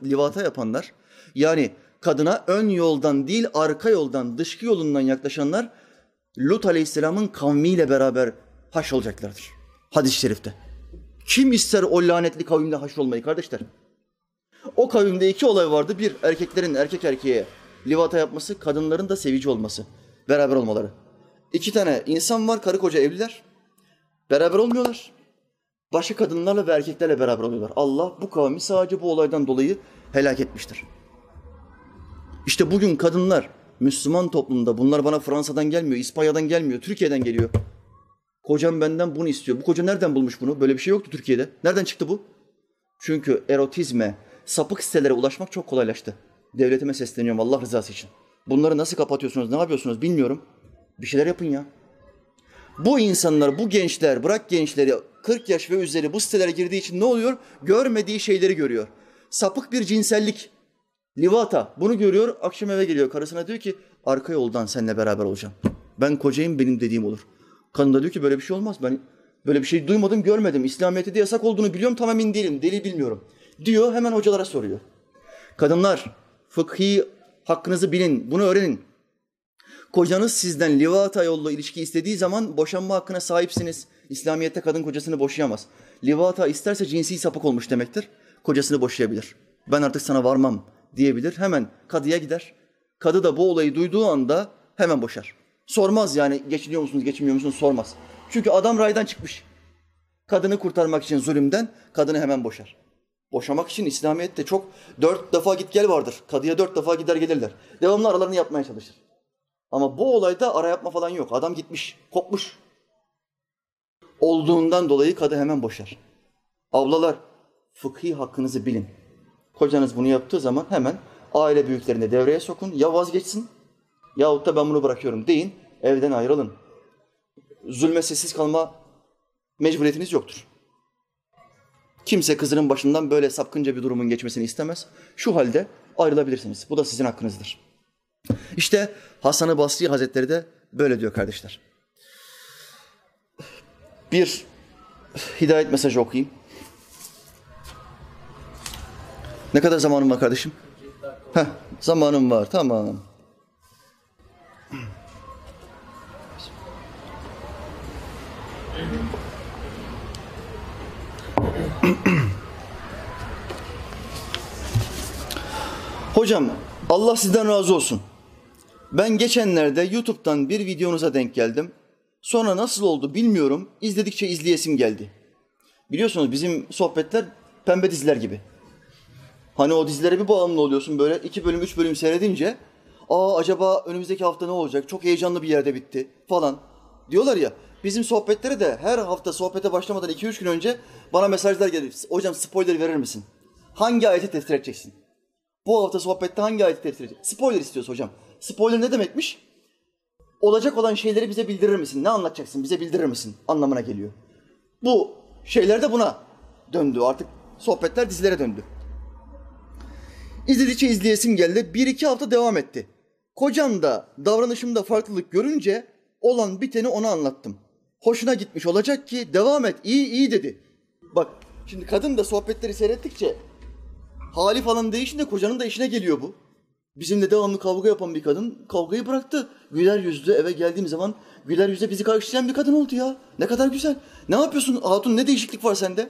Speaker 1: livata yapanlar yani kadına ön yoldan değil arka yoldan, dışkı yolundan yaklaşanlar Lut Aleyhisselam'ın kavmiyle beraber haş olacaklardır. Hadis-i şerifte. Kim ister o lanetli kavimle haş olmayı kardeşler? O kavimde iki olay vardı. Bir, erkeklerin erkek erkeğe livata yapması, kadınların da sevici olması, beraber olmaları. İki tane insan var, karı koca evliler. Beraber olmuyorlar. Başka kadınlarla ve erkeklerle beraber oluyorlar. Allah bu kavmi sadece bu olaydan dolayı helak etmiştir. İşte bugün kadınlar Müslüman toplumda bunlar bana Fransa'dan gelmiyor, İspanya'dan gelmiyor, Türkiye'den geliyor. Kocam benden bunu istiyor. Bu koca nereden bulmuş bunu? Böyle bir şey yoktu Türkiye'de. Nereden çıktı bu? Çünkü erotizme, sapık sitelere ulaşmak çok kolaylaştı. Devletime sesleniyorum Allah rızası için. Bunları nasıl kapatıyorsunuz, ne yapıyorsunuz bilmiyorum. Bir şeyler yapın ya. Bu insanlar, bu gençler, bırak gençleri 40 yaş ve üzeri bu sitelere girdiği için ne oluyor? Görmediği şeyleri görüyor. Sapık bir cinsellik, livata bunu görüyor, akşam eve geliyor. Karısına diyor ki arka yoldan seninle beraber olacağım. Ben kocayım benim dediğim olur. Kadın da diyor ki böyle bir şey olmaz. Ben böyle bir şey duymadım, görmedim. İslamiyet'te de yasak olduğunu biliyorum, tam emin değilim. Deli bilmiyorum. Diyor, hemen hocalara soruyor. Kadınlar, fıkhi hakkınızı bilin, bunu öğrenin. Kocanız sizden livata yolla ilişki istediği zaman boşanma hakkına sahipsiniz. İslamiyet'te kadın kocasını boşayamaz. Livata isterse cinsi sapık olmuş demektir. Kocasını boşayabilir. Ben artık sana varmam diyebilir. Hemen kadıya gider. Kadı da bu olayı duyduğu anda hemen boşar. Sormaz yani geçiniyor musunuz, geçinmiyor musunuz sormaz. Çünkü adam raydan çıkmış. Kadını kurtarmak için zulümden kadını hemen boşar. Boşamak için İslamiyet'te çok dört defa git gel vardır. Kadıya dört defa gider gelirler. Devamlı aralarını yapmaya çalışır. Ama bu olayda ara yapma falan yok. Adam gitmiş, kopmuş. Olduğundan dolayı kadı hemen boşar. Ablalar, fıkhi hakkınızı bilin. Kocanız bunu yaptığı zaman hemen aile büyüklerini devreye sokun. Ya vazgeçsin yahut da ben bunu bırakıyorum deyin. Evden ayrılın. Zulme sessiz kalma mecburiyetiniz yoktur. Kimse kızının başından böyle sapkınca bir durumun geçmesini istemez. Şu halde ayrılabilirsiniz. Bu da sizin hakkınızdır. İşte Hasan-ı Basri Hazretleri de böyle diyor kardeşler. Bir hidayet mesajı okuyayım. Ne kadar zamanım var kardeşim? Heh, zamanım var, tamam. Hocam Allah sizden razı olsun. Ben geçenlerde YouTube'dan bir videonuza denk geldim. Sonra nasıl oldu bilmiyorum. İzledikçe izleyesim geldi. Biliyorsunuz bizim sohbetler pembe diziler gibi. Hani o dizilere bir bağımlı oluyorsun böyle iki bölüm üç bölüm seyredince aa acaba önümüzdeki hafta ne olacak çok heyecanlı bir yerde bitti falan diyorlar ya. Bizim sohbetleri de her hafta sohbete başlamadan iki üç gün önce bana mesajlar gelir. Hocam spoiler verir misin? Hangi ayeti tefsir edeceksin? Bu hafta sohbette hangi ayeti tefsir edeceksin? Spoiler istiyoruz hocam. Spoiler ne demekmiş? Olacak olan şeyleri bize bildirir misin? Ne anlatacaksın? Bize bildirir misin? Anlamına geliyor. Bu şeyler de buna döndü. Artık sohbetler dizilere döndü. İzledikçe izleyesim geldi. Bir iki hafta devam etti. Kocam da davranışımda farklılık görünce olan biteni ona anlattım. Hoşuna gitmiş olacak ki devam et iyi iyi dedi. Bak şimdi kadın da sohbetleri seyrettikçe hali falan değişince kocanın da işine geliyor bu. Bizimle devamlı kavga yapan bir kadın kavgayı bıraktı. Güler yüzlü eve geldiğim zaman güler yüzle bizi karşılayan bir kadın oldu ya. Ne kadar güzel. Ne yapıyorsun hatun ne değişiklik var sende?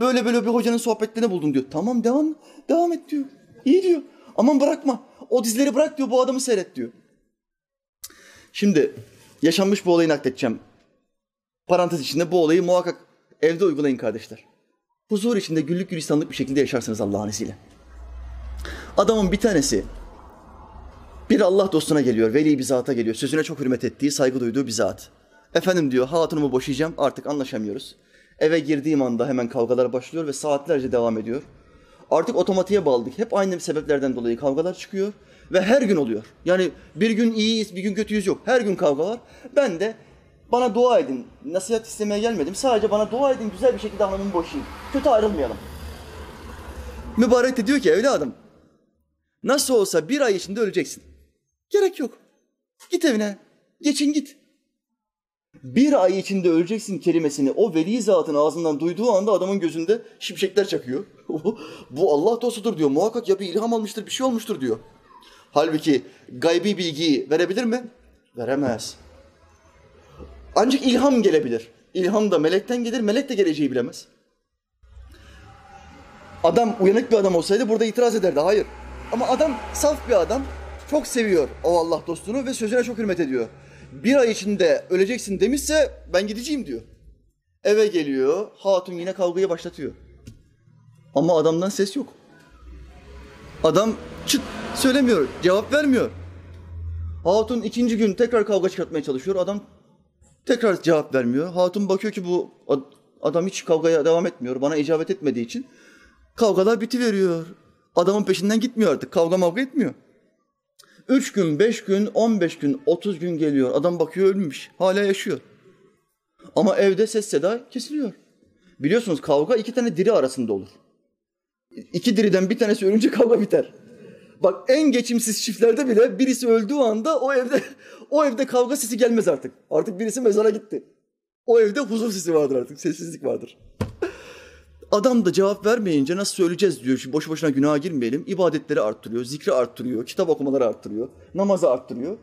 Speaker 1: Böyle böyle bir hocanın sohbetlerini buldum diyor. Tamam devam devam et diyor. İyi diyor. Aman bırakma. O dizleri bırak diyor bu adamı seyret diyor. Şimdi yaşanmış bu olayı nakledeceğim. Parantez içinde bu olayı muhakkak evde uygulayın kardeşler. Huzur içinde güllük gülistanlık bir şekilde yaşarsınız Allah'ın izniyle. Adamın bir tanesi Bir Allah dostuna geliyor, veli bir zata geliyor. Sözüne çok hürmet ettiği, saygı duyduğu bir zat. Efendim diyor, hatunumu boşayacağım, artık anlaşamıyoruz. Eve girdiğim anda hemen kavgalar başlıyor ve saatlerce devam ediyor. Artık otomatiğe bağladık. Hep aynı sebeplerden dolayı kavgalar çıkıyor ve her gün oluyor. Yani bir gün iyiyiz, bir gün kötüyüz yok. Her gün kavga var. Ben de bana dua edin. Nasihat istemeye gelmedim. Sadece bana dua edin, güzel bir şekilde hanımımı boşayayım. Kötü ayrılmayalım. Mübarek de diyor ki evladım, nasıl olsa bir ay içinde öleceksin. Gerek yok. Git evine, geçin git. Bir ay içinde öleceksin kelimesini o veli zatın ağzından duyduğu anda adamın gözünde şimşekler çakıyor. Bu Allah dostudur diyor. Muhakkak ya bir ilham almıştır, bir şey olmuştur diyor. Halbuki gaybi bilgiyi verebilir mi? Veremez. Ancak ilham gelebilir. İlham da melekten gelir, melek de geleceği bilemez. Adam uyanık bir adam olsaydı burada itiraz ederdi. Hayır. Ama adam saf bir adam. Çok seviyor o Allah dostunu ve sözüne çok hürmet ediyor. Bir ay içinde öleceksin demişse ben gideceğim diyor. Eve geliyor, hatun yine kavgayı başlatıyor. Ama adamdan ses yok. Adam çıt söylemiyor, cevap vermiyor. Hatun ikinci gün tekrar kavga çıkartmaya çalışıyor. Adam tekrar cevap vermiyor. Hatun bakıyor ki bu adam hiç kavgaya devam etmiyor. Bana icabet etmediği için kavgalar bitiveriyor. Adamın peşinden gitmiyor artık. Kavga mavga etmiyor. Üç gün, beş gün, on beş gün, otuz gün geliyor. Adam bakıyor ölmüş. Hala yaşıyor. Ama evde ses seda kesiliyor. Biliyorsunuz kavga iki tane diri arasında olur. İki diriden bir tanesi ölünce kavga biter. Bak en geçimsiz çiftlerde bile birisi öldüğü anda o evde o evde kavga sesi gelmez artık. Artık birisi mezara gitti. O evde huzur sesi vardır artık, sessizlik vardır. Adam da cevap vermeyince nasıl söyleyeceğiz diyor. Şimdi boş boşuna günaha girmeyelim. İbadetleri arttırıyor, zikri arttırıyor, kitap okumaları arttırıyor, namazı arttırıyor.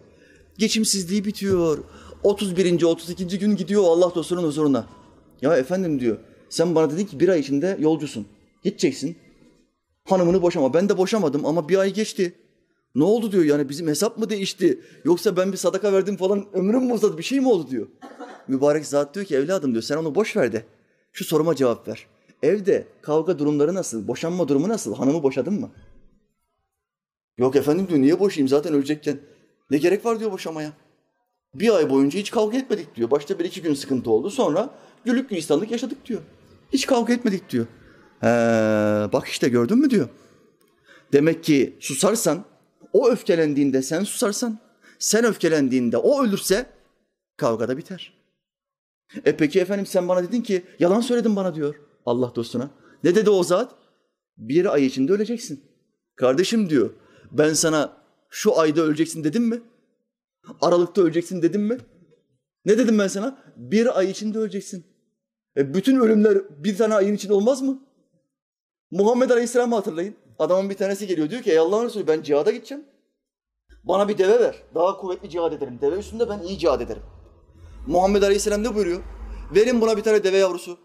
Speaker 1: Geçimsizliği bitiyor. 31. 32. gün gidiyor Allah dostunun huzuruna. Ya efendim diyor. Sen bana dedin ki bir ay içinde yolcusun. Gideceksin. Hanımını boşama. Ben de boşamadım ama bir ay geçti. Ne oldu diyor yani bizim hesap mı değişti? Yoksa ben bir sadaka verdim falan ömrüm mü uzadı bir şey mi oldu diyor. Mübarek zat diyor ki evladım diyor sen onu boş ver de. Şu soruma cevap ver. Evde kavga durumları nasıl? Boşanma durumu nasıl? Hanımı boşadın mı? Yok efendim diyor niye boşayayım zaten ölecekken. Ne gerek var diyor boşamaya. Bir ay boyunca hiç kavga etmedik diyor. Başta bir iki gün sıkıntı oldu. Sonra güllük gülistanlık yaşadık diyor. Hiç kavga etmedik diyor. He, bak işte gördün mü diyor. Demek ki susarsan, o öfkelendiğinde sen susarsan, sen öfkelendiğinde o ölürse kavga da biter. E peki efendim sen bana dedin ki yalan söyledin bana diyor Allah dostuna. Ne dedi o zat? Bir ay içinde öleceksin. Kardeşim diyor ben sana şu ayda öleceksin dedim mi? Aralıkta öleceksin dedim mi? Ne dedim ben sana? Bir ay içinde öleceksin. E bütün ölümler bir tane ayın içinde olmaz mı? Muhammed Aleyhisselam'ı hatırlayın. Adamın bir tanesi geliyor diyor ki ey Allah'ın Resulü ben cihada gideceğim. Bana bir deve ver. Daha kuvvetli cihad ederim. Deve üstünde ben iyi cihad ederim. Muhammed Aleyhisselam ne buyuruyor? Verin buna bir tane deve yavrusu.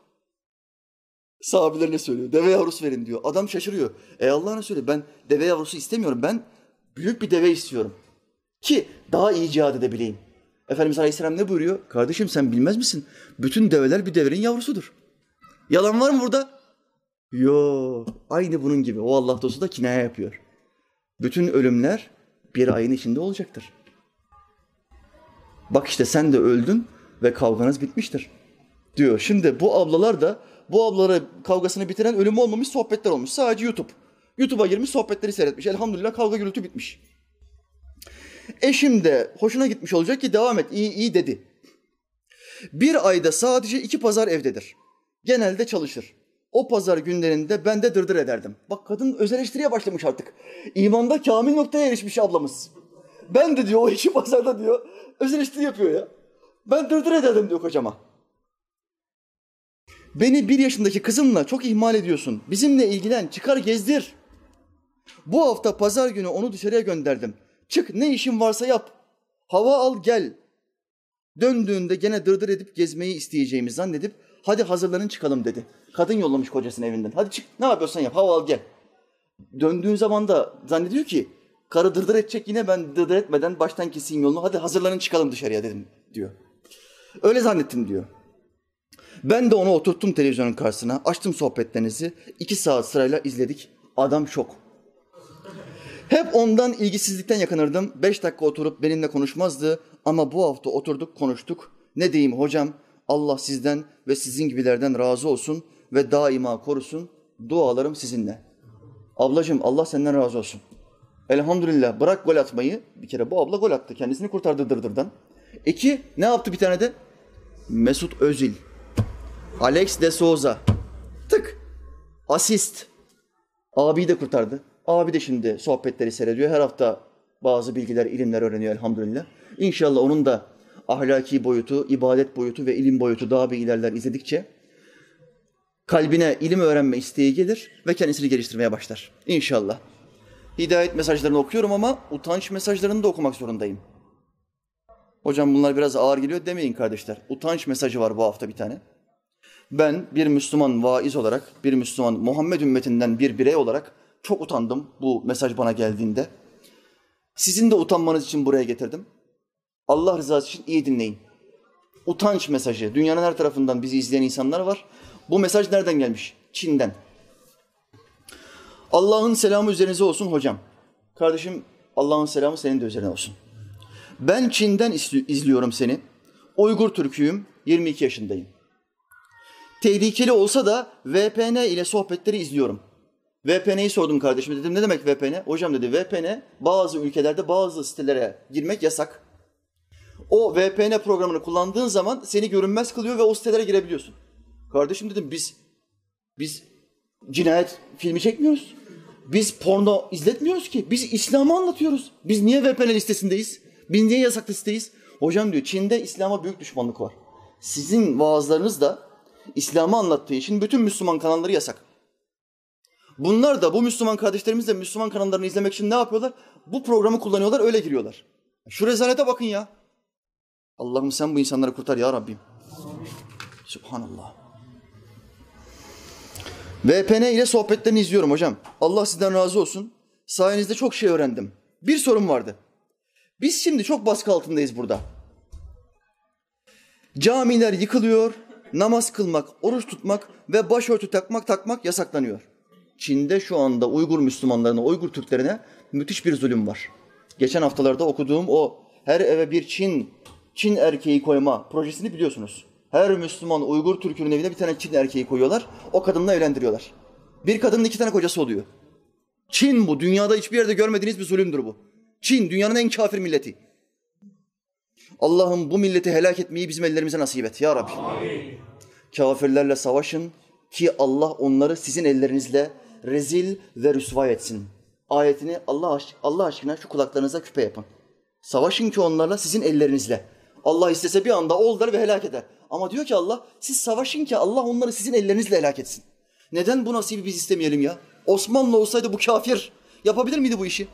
Speaker 1: Sahabelerine söylüyor. Deve yavrusu verin diyor. Adam şaşırıyor. Ey Allah'ın Resulü ben deve yavrusu istemiyorum. Ben büyük bir deve istiyorum. Ki daha iyi cihad edebileyim. Efendimiz Aleyhisselam ne buyuruyor? Kardeşim sen bilmez misin? Bütün develer bir devenin yavrusudur. Yalan var mı burada? Yok. Aynı bunun gibi. O Allah dostu da kinaya yapıyor. Bütün ölümler bir ayın içinde olacaktır. Bak işte sen de öldün ve kavganız bitmiştir. Diyor. Şimdi bu ablalar da bu ablaları kavgasını bitiren ölüm olmamış sohbetler olmuş. Sadece YouTube. YouTube'a girmiş sohbetleri seyretmiş. Elhamdülillah kavga gürültü bitmiş. Eşim de hoşuna gitmiş olacak ki devam et iyi iyi dedi. Bir ayda sadece iki pazar evdedir. Genelde çalışır. O pazar günlerinde ben de dırdır ederdim. Bak kadın öz eleştiriye başlamış artık. İmanda kamil noktaya erişmiş ablamız. Ben de diyor o iki pazarda diyor öz eleştiri yapıyor ya. Ben dırdır ederdim diyor kocama. Beni bir yaşındaki kızımla çok ihmal ediyorsun. Bizimle ilgilen, çıkar gezdir. Bu hafta pazar günü onu dışarıya gönderdim. Çık ne işin varsa yap. Hava al gel. Döndüğünde gene dırdır edip gezmeyi isteyeceğimi zannedip hadi hazırlanın çıkalım dedi. Kadın yollamış kocasını evinden. Hadi çık ne yapıyorsan yap hava al gel. Döndüğün zaman da zannediyor ki karı dırdır edecek yine ben dırdır etmeden baştan keseyim yolunu. Hadi hazırlanın çıkalım dışarıya dedim diyor. Öyle zannettim diyor. Ben de onu oturttum televizyonun karşısına. Açtım sohbetlerinizi. iki saat sırayla izledik. Adam şok. Hep ondan ilgisizlikten yakınırdım. Beş dakika oturup benimle konuşmazdı. Ama bu hafta oturduk konuştuk. Ne diyeyim hocam? Allah sizden ve sizin gibilerden razı olsun ve daima korusun. Dualarım sizinle. Ablacığım Allah senden razı olsun. Elhamdülillah bırak gol atmayı. Bir kere bu abla gol attı. Kendisini kurtardı dırdırdan. İki ne yaptı bir tane de? Mesut Özil. Alex de Souza. Tık. Asist. Abi de kurtardı. Abi de şimdi sohbetleri seyrediyor. Her hafta bazı bilgiler, ilimler öğreniyor elhamdülillah. İnşallah onun da ahlaki boyutu, ibadet boyutu ve ilim boyutu daha bir ilerler izledikçe kalbine ilim öğrenme isteği gelir ve kendisini geliştirmeye başlar. İnşallah. Hidayet mesajlarını okuyorum ama utanç mesajlarını da okumak zorundayım. Hocam bunlar biraz ağır geliyor demeyin kardeşler. Utanç mesajı var bu hafta bir tane. Ben bir Müslüman vaiz olarak, bir Müslüman Muhammed ümmetinden bir birey olarak çok utandım bu mesaj bana geldiğinde. Sizin de utanmanız için buraya getirdim. Allah rızası için iyi dinleyin. Utanç mesajı. Dünyanın her tarafından bizi izleyen insanlar var. Bu mesaj nereden gelmiş? Çin'den. Allah'ın selamı üzerinize olsun hocam. Kardeşim Allah'ın selamı senin de üzerine olsun. Ben Çin'den izliyorum seni. Uygur Türküyüm, 22 yaşındayım. Tehlikeli olsa da VPN ile sohbetleri izliyorum. VPN'yi sordum kardeşime dedim ne demek VPN? Hocam dedi VPN bazı ülkelerde bazı sitelere girmek yasak. O VPN programını kullandığın zaman seni görünmez kılıyor ve o sitelere girebiliyorsun. Kardeşim dedim biz biz cinayet filmi çekmiyoruz. Biz porno izletmiyoruz ki. Biz İslam'ı anlatıyoruz. Biz niye VPN listesindeyiz? Biz niye yasak listeyiz? Hocam diyor Çin'de İslam'a büyük düşmanlık var. Sizin vaazlarınız da İslam'ı anlattığı için bütün Müslüman kanalları yasak. Bunlar da bu Müslüman kardeşlerimiz de Müslüman kanallarını izlemek için ne yapıyorlar? Bu programı kullanıyorlar, öyle giriyorlar. Şu rezalete bakın ya. Allah'ım sen bu insanları kurtar ya Rabbim. Subhanallah. VPN ile sohbetlerini izliyorum hocam. Allah sizden razı olsun. Sayenizde çok şey öğrendim. Bir sorun vardı. Biz şimdi çok baskı altındayız burada. Camiler yıkılıyor, namaz kılmak, oruç tutmak ve başörtü takmak takmak yasaklanıyor. Çin'de şu anda Uygur Müslümanlarına, Uygur Türklerine müthiş bir zulüm var. Geçen haftalarda okuduğum o her eve bir Çin Çin erkeği koyma projesini biliyorsunuz. Her Müslüman Uygur Türk'ünün evine bir tane Çin erkeği koyuyorlar. O kadınla evlendiriyorlar. Bir kadının iki tane kocası oluyor. Çin bu. Dünyada hiçbir yerde görmediğiniz bir zulümdür bu. Çin dünyanın en kafir milleti. Allah'ım bu milleti helak etmeyi bizim ellerimize nasip et ya Rabbi. Amin. Kafirlerle savaşın ki Allah onları sizin ellerinizle rezil ve rüsva etsin. Ayetini Allah, aşk Allah aşkına şu kulaklarınıza küpe yapın. Savaşın ki onlarla sizin ellerinizle. Allah istese bir anda ol ve helak eder. Ama diyor ki Allah siz savaşın ki Allah onları sizin ellerinizle helak etsin. Neden bu nasibi biz istemeyelim ya? Osmanlı olsaydı bu kafir yapabilir miydi bu işi?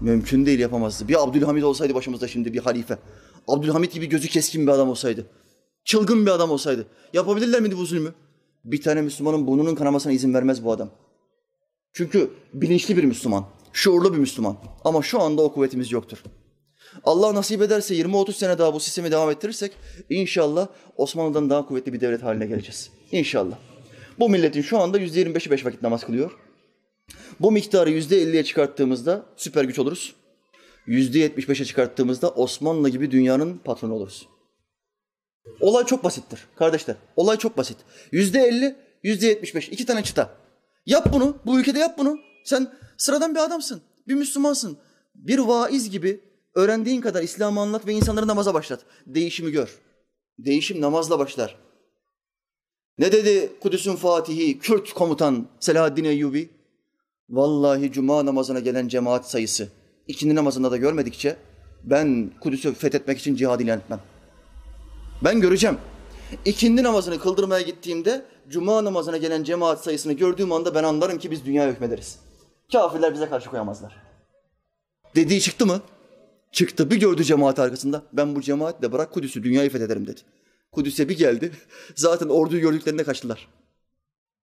Speaker 1: Mümkün değil yapamazdı. Bir Abdülhamid olsaydı başımızda şimdi bir halife. Abdülhamid gibi gözü keskin bir adam olsaydı. Çılgın bir adam olsaydı. Yapabilirler miydi bu zulmü? Bir tane Müslümanın burnunun kanamasına izin vermez bu adam. Çünkü bilinçli bir Müslüman, şuurlu bir Müslüman. Ama şu anda o kuvvetimiz yoktur. Allah nasip ederse 20-30 sene daha bu sistemi devam ettirirsek inşallah Osmanlı'dan daha kuvvetli bir devlet haline geleceğiz. İnşallah. Bu milletin şu anda yüzde 25'i beş vakit namaz kılıyor. Bu miktarı yüzde 50'ye çıkarttığımızda süper güç oluruz. Yüzde 75'e çıkarttığımızda Osmanlı gibi dünyanın patronu oluruz. Olay çok basittir kardeşler. Olay çok basit. Yüzde elli, yüzde yetmiş beş. iki tane çıta. Yap bunu. Bu ülkede yap bunu. Sen sıradan bir adamsın. Bir Müslümansın. Bir vaiz gibi öğrendiğin kadar İslam'ı anlat ve insanları namaza başlat. Değişimi gör. Değişim namazla başlar. Ne dedi Kudüs'ün Fatihi, Kürt komutan Selahaddin Eyyubi? Vallahi cuma namazına gelen cemaat sayısı ikindi namazında da görmedikçe ben Kudüs'ü fethetmek için cihad ilan etmem. Ben göreceğim. İkindi namazını kıldırmaya gittiğimde cuma namazına gelen cemaat sayısını gördüğüm anda ben anlarım ki biz dünya hükmederiz. Kafirler bize karşı koyamazlar. Dediği çıktı mı? Çıktı. Bir gördü cemaat arkasında. Ben bu cemaatle bırak Kudüs'ü dünyayı fethederim dedi. Kudüs'e bir geldi. Zaten orduyu gördüklerinde kaçtılar.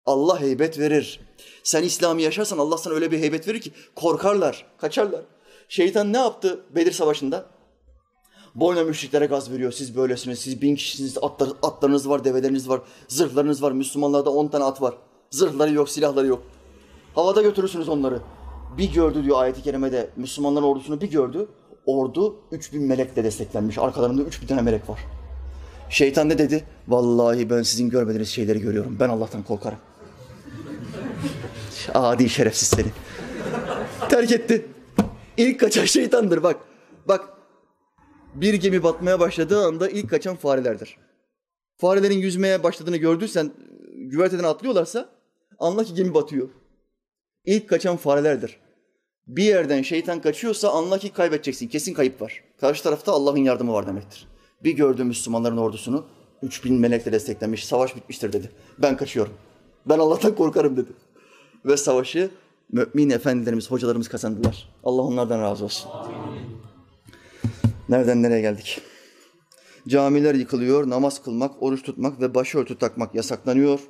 Speaker 1: Allah heybet verir. Sen İslam'ı yaşarsan Allah sana öyle bir heybet verir ki korkarlar, kaçarlar. Şeytan ne yaptı Bedir Savaşı'nda? Boyna müşriklere gaz veriyor. Siz böylesiniz, siz bin kişisiniz, atlar, atlarınız var, develeriniz var, zırhlarınız var. Müslümanlarda on tane at var. Zırhları yok, silahları yok. Havada götürürsünüz onları. Bir gördü diyor ayeti kerimede Müslümanların ordusunu bir gördü. Ordu 3000 melekle desteklenmiş. Arkalarında 3000 tane melek var. Şeytan ne dedi? Vallahi ben sizin görmediğiniz şeyleri görüyorum. Ben Allah'tan korkarım. Adi şerefsiz seni. Terk etti. İlk kaçan şeytandır bak. Bak bir gemi batmaya başladığı anda ilk kaçan farelerdir. Farelerin yüzmeye başladığını gördüysen güverteden atlıyorlarsa anla ki gemi batıyor. İlk kaçan farelerdir. Bir yerden şeytan kaçıyorsa anla ki kaybedeceksin. Kesin kayıp var. Karşı tarafta Allah'ın yardımı var demektir. Bir gördü Müslümanların ordusunu 3000 melekle desteklenmiş. Savaş bitmiştir dedi. Ben kaçıyorum. Ben Allah'tan korkarım dedi. Ve savaşı mümin efendilerimiz, hocalarımız kazandılar. Allah onlardan razı olsun. Nereden nereye geldik? Camiler yıkılıyor, namaz kılmak, oruç tutmak ve başörtü takmak yasaklanıyor.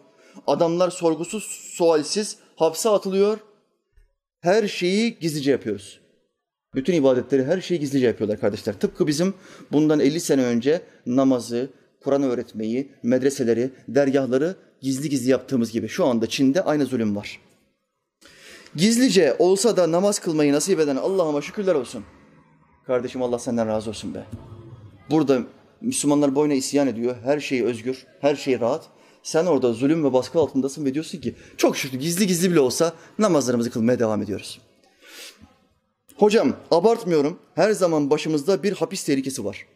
Speaker 1: Adamlar sorgusuz, sualsiz hapse atılıyor. Her şeyi gizlice yapıyoruz. Bütün ibadetleri, her şeyi gizlice yapıyorlar kardeşler. Tıpkı bizim bundan 50 sene önce namazı, Kur'an öğretmeyi, medreseleri, dergahları gizli gizli yaptığımız gibi şu anda Çin'de aynı zulüm var. Gizlice olsa da namaz kılmayı nasip eden Allah'ıma şükürler olsun. Kardeşim Allah senden razı olsun be. Burada Müslümanlar boyuna isyan ediyor. Her şey özgür, her şey rahat. Sen orada zulüm ve baskı altındasın ve diyorsun ki çok şükür gizli gizli bile olsa namazlarımızı kılmaya devam ediyoruz. Hocam abartmıyorum. Her zaman başımızda bir hapis tehlikesi var.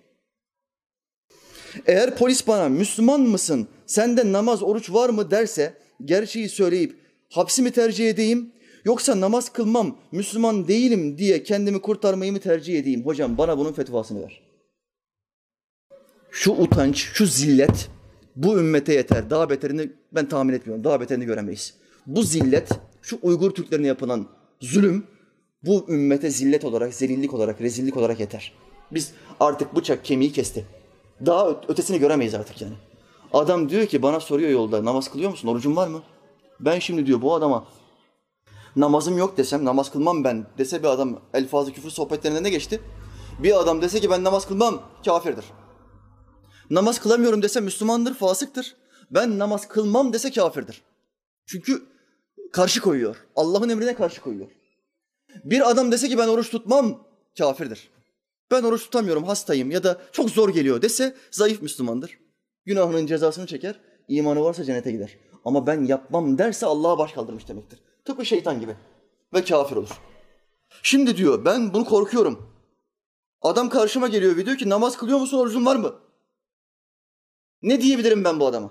Speaker 1: Eğer polis bana Müslüman mısın, sende namaz, oruç var mı derse gerçeği söyleyip hapsi mi tercih edeyim yoksa namaz kılmam, Müslüman değilim diye kendimi kurtarmayı mı tercih edeyim? Hocam bana bunun fetvasını ver. Şu utanç, şu zillet bu ümmete yeter. Daha beterini ben tahmin etmiyorum. Daha beterini göremeyiz. Bu zillet, şu Uygur Türklerine yapılan zulüm bu ümmete zillet olarak, zelillik olarak, rezillik olarak yeter. Biz artık bıçak kemiği kesti. Daha ötesini göremeyiz artık yani. Adam diyor ki bana soruyor yolda namaz kılıyor musun? Orucun var mı? Ben şimdi diyor bu adama namazım yok desem, namaz kılmam ben dese bir adam elfazı küfür sohbetlerinde ne geçti? Bir adam dese ki ben namaz kılmam kafirdir. Namaz kılamıyorum dese Müslümandır, fasıktır. Ben namaz kılmam dese kafirdir. Çünkü karşı koyuyor. Allah'ın emrine karşı koyuyor. Bir adam dese ki ben oruç tutmam kafirdir. Ben oruç tutamıyorum, hastayım ya da çok zor geliyor dese zayıf Müslümandır. Günahının cezasını çeker, imanı varsa cennete gider. Ama ben yapmam derse Allah'a baş kaldırmış demektir. Tıpkı şeytan gibi. Ve kafir olur. Şimdi diyor ben bunu korkuyorum. Adam karşıma geliyor ve diyor ki namaz kılıyor musun, orucun var mı? Ne diyebilirim ben bu adama?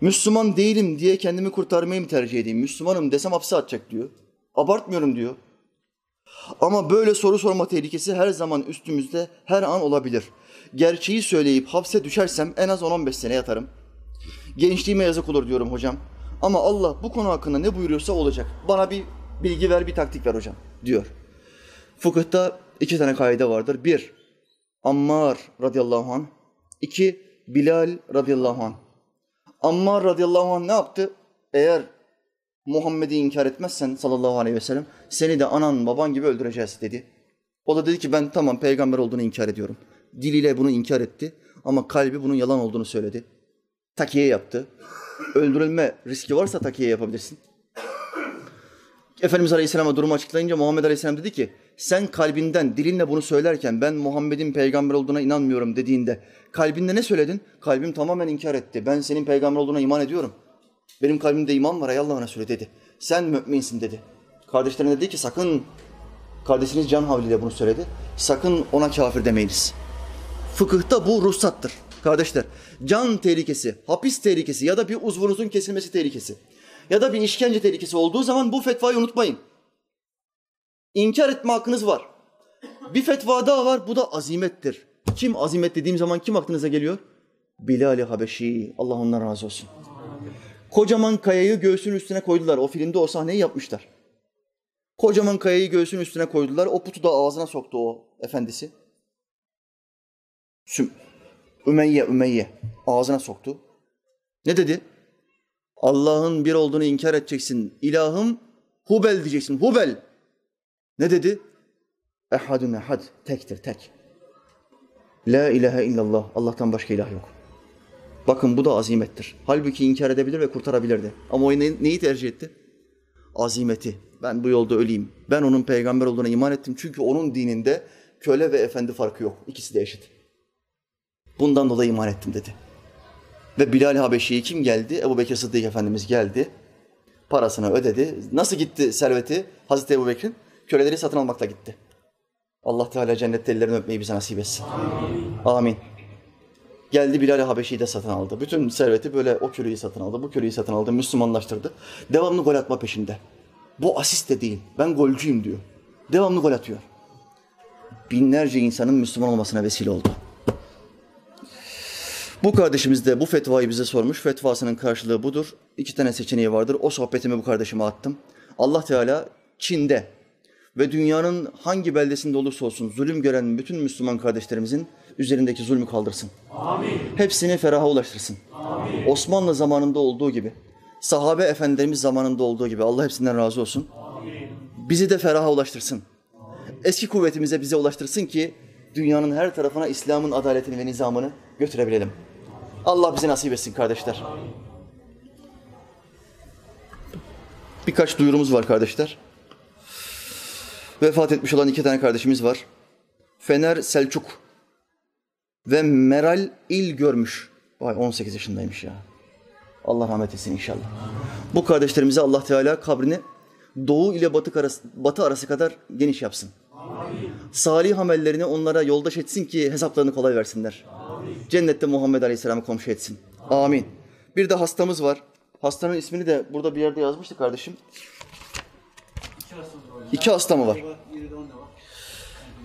Speaker 1: Müslüman değilim diye kendimi kurtarmayı mı tercih edeyim? Müslümanım desem hapse atacak diyor. Abartmıyorum diyor. Ama böyle soru sorma tehlikesi her zaman üstümüzde her an olabilir. Gerçeği söyleyip hapse düşersem en az 10-15 sene yatarım. Gençliğime yazık olur diyorum hocam. Ama Allah bu konu hakkında ne buyuruyorsa olacak. Bana bir bilgi ver, bir taktik ver hocam diyor. Fıkıhta iki tane kaide vardır. Bir, Ammar radıyallahu anh. İki, Bilal radıyallahu anh. Ammar radıyallahu anh ne yaptı? Eğer Muhammed'i inkar etmezsen sallallahu aleyhi ve sellem seni de anan baban gibi öldüreceğiz dedi. O da dedi ki ben tamam peygamber olduğunu inkar ediyorum. Diliyle bunu inkar etti ama kalbi bunun yalan olduğunu söyledi. Takiye yaptı. Öldürülme riski varsa takiye yapabilirsin. Efendimiz Aleyhisselam'a durumu açıklayınca Muhammed Aleyhisselam dedi ki sen kalbinden dilinle bunu söylerken ben Muhammed'in peygamber olduğuna inanmıyorum dediğinde kalbinde ne söyledin? Kalbim tamamen inkar etti. Ben senin peygamber olduğuna iman ediyorum. Benim kalbimde iman var ey Allah'ın Resulü dedi. Sen müminsin dedi. Kardeşlerine dedi ki sakın kardeşiniz can havliyle bunu söyledi. Sakın ona kafir demeyiniz. Fıkıhta bu ruhsattır kardeşler. Can tehlikesi, hapis tehlikesi ya da bir uzvunuzun kesilmesi tehlikesi ya da bir işkence tehlikesi olduğu zaman bu fetvayı unutmayın. İnkar etme hakkınız var. Bir fetva daha var, bu da azimettir. Kim azimet dediğim zaman kim aklınıza geliyor? Bilal-i Habeşi, Allah ondan razı olsun. Kocaman kayayı göğsünün üstüne koydular. O filmde o sahneyi yapmışlar. Kocaman kayayı göğsünün üstüne koydular. O putu da ağzına soktu o efendisi. Süm Ümeyye, Ümeyye ağzına soktu. Ne dedi? Allah'ın bir olduğunu inkar edeceksin. İlahım Hubel diyeceksin. Hubel. Ne dedi? Ehadun ehad. Tektir, tek. La ilahe illallah. Allah'tan başka ilah yok. Bakın bu da azimettir. Halbuki inkar edebilir ve kurtarabilirdi. Ama o neyi tercih etti? azimeti. Ben bu yolda öleyim. Ben onun peygamber olduğuna iman ettim. Çünkü onun dininde köle ve efendi farkı yok. İkisi de eşit. Bundan dolayı iman ettim dedi. Ve Bilal Habeşi'yi kim geldi? Ebu Bekir Sıddık Efendimiz geldi. Parasını ödedi. Nasıl gitti serveti Hazreti Ebu Bekir'in? Köleleri satın almakla gitti. Allah Teala cennette ellerini öpmeyi bize nasip etsin. Amin. Amin. Geldi Bilal Habeşi'yi de satın aldı. Bütün serveti böyle o köleyi satın aldı, bu köleyi satın aldı, Müslümanlaştırdı. Devamlı gol atma peşinde. Bu asist de değil, ben golcüyüm diyor. Devamlı gol atıyor. Binlerce insanın Müslüman olmasına vesile oldu. Bu kardeşimiz de bu fetvayı bize sormuş. Fetvasının karşılığı budur. İki tane seçeneği vardır. O sohbetimi bu kardeşime attım. Allah Teala Çin'de ve dünyanın hangi beldesinde olursa olsun zulüm gören bütün Müslüman kardeşlerimizin üzerindeki zulmü kaldırsın. Amin. Hepsini feraha ulaştırsın. Amin. Osmanlı zamanında olduğu gibi, sahabe efendilerimiz zamanında olduğu gibi Allah hepsinden razı olsun. Amin. Bizi de feraha ulaştırsın. Eski kuvvetimize bize ulaştırsın ki dünyanın her tarafına İslam'ın adaletini ve nizamını götürebilelim. Allah bize nasip etsin kardeşler. Birkaç duyurumuz var kardeşler. Vefat etmiş olan iki tane kardeşimiz var. Fener Selçuk ve Meral İl görmüş. Vay 18 yaşındaymış ya. Allah rahmet etsin inşallah. Bu kardeşlerimize Allah Teala kabrini doğu ile batı arası, batı arası kadar geniş yapsın. Amin. Salih amellerini onlara yoldaş etsin ki hesaplarını kolay versinler. Amin. Cennette Muhammed Aleyhisselam'ı komşu etsin. Amin. Bir de hastamız var. Hastanın ismini de burada bir yerde yazmıştı kardeşim. İki hasta mı var?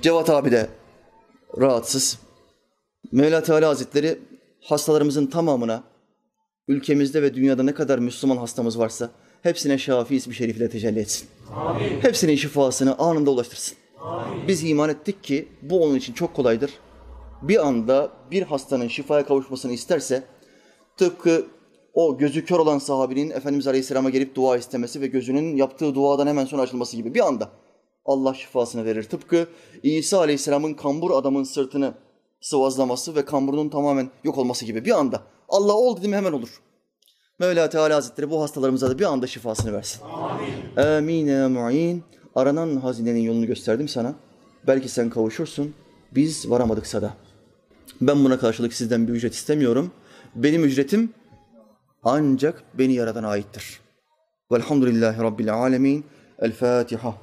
Speaker 1: Cevat abi de rahatsız. Mevla Teala Hazretleri hastalarımızın tamamına ülkemizde ve dünyada ne kadar Müslüman hastamız varsa hepsine Şafi ismi şerifle tecelli etsin. Amin. Hepsinin şifasını anında ulaştırsın. Amin. Biz iman ettik ki bu onun için çok kolaydır. Bir anda bir hastanın şifaya kavuşmasını isterse tıpkı o gözü kör olan sahabinin Efendimiz Aleyhisselam'a gelip dua istemesi ve gözünün yaptığı duadan hemen sonra açılması gibi bir anda Allah şifasını verir. Tıpkı İsa Aleyhisselam'ın kambur adamın sırtını sıvazlaması ve kamburunun tamamen yok olması gibi bir anda. Allah ol dedim hemen olur. Mevla Teala Hazretleri bu hastalarımıza da bir anda şifasını versin. Amin. Amin mu'in. Aranan hazinenin yolunu gösterdim sana. Belki sen kavuşursun. Biz varamadıksa da. Ben buna karşılık sizden bir ücret istemiyorum. Benim ücretim ancak beni yaradan aittir. Velhamdülillahi Rabbil alemin. El Fatiha.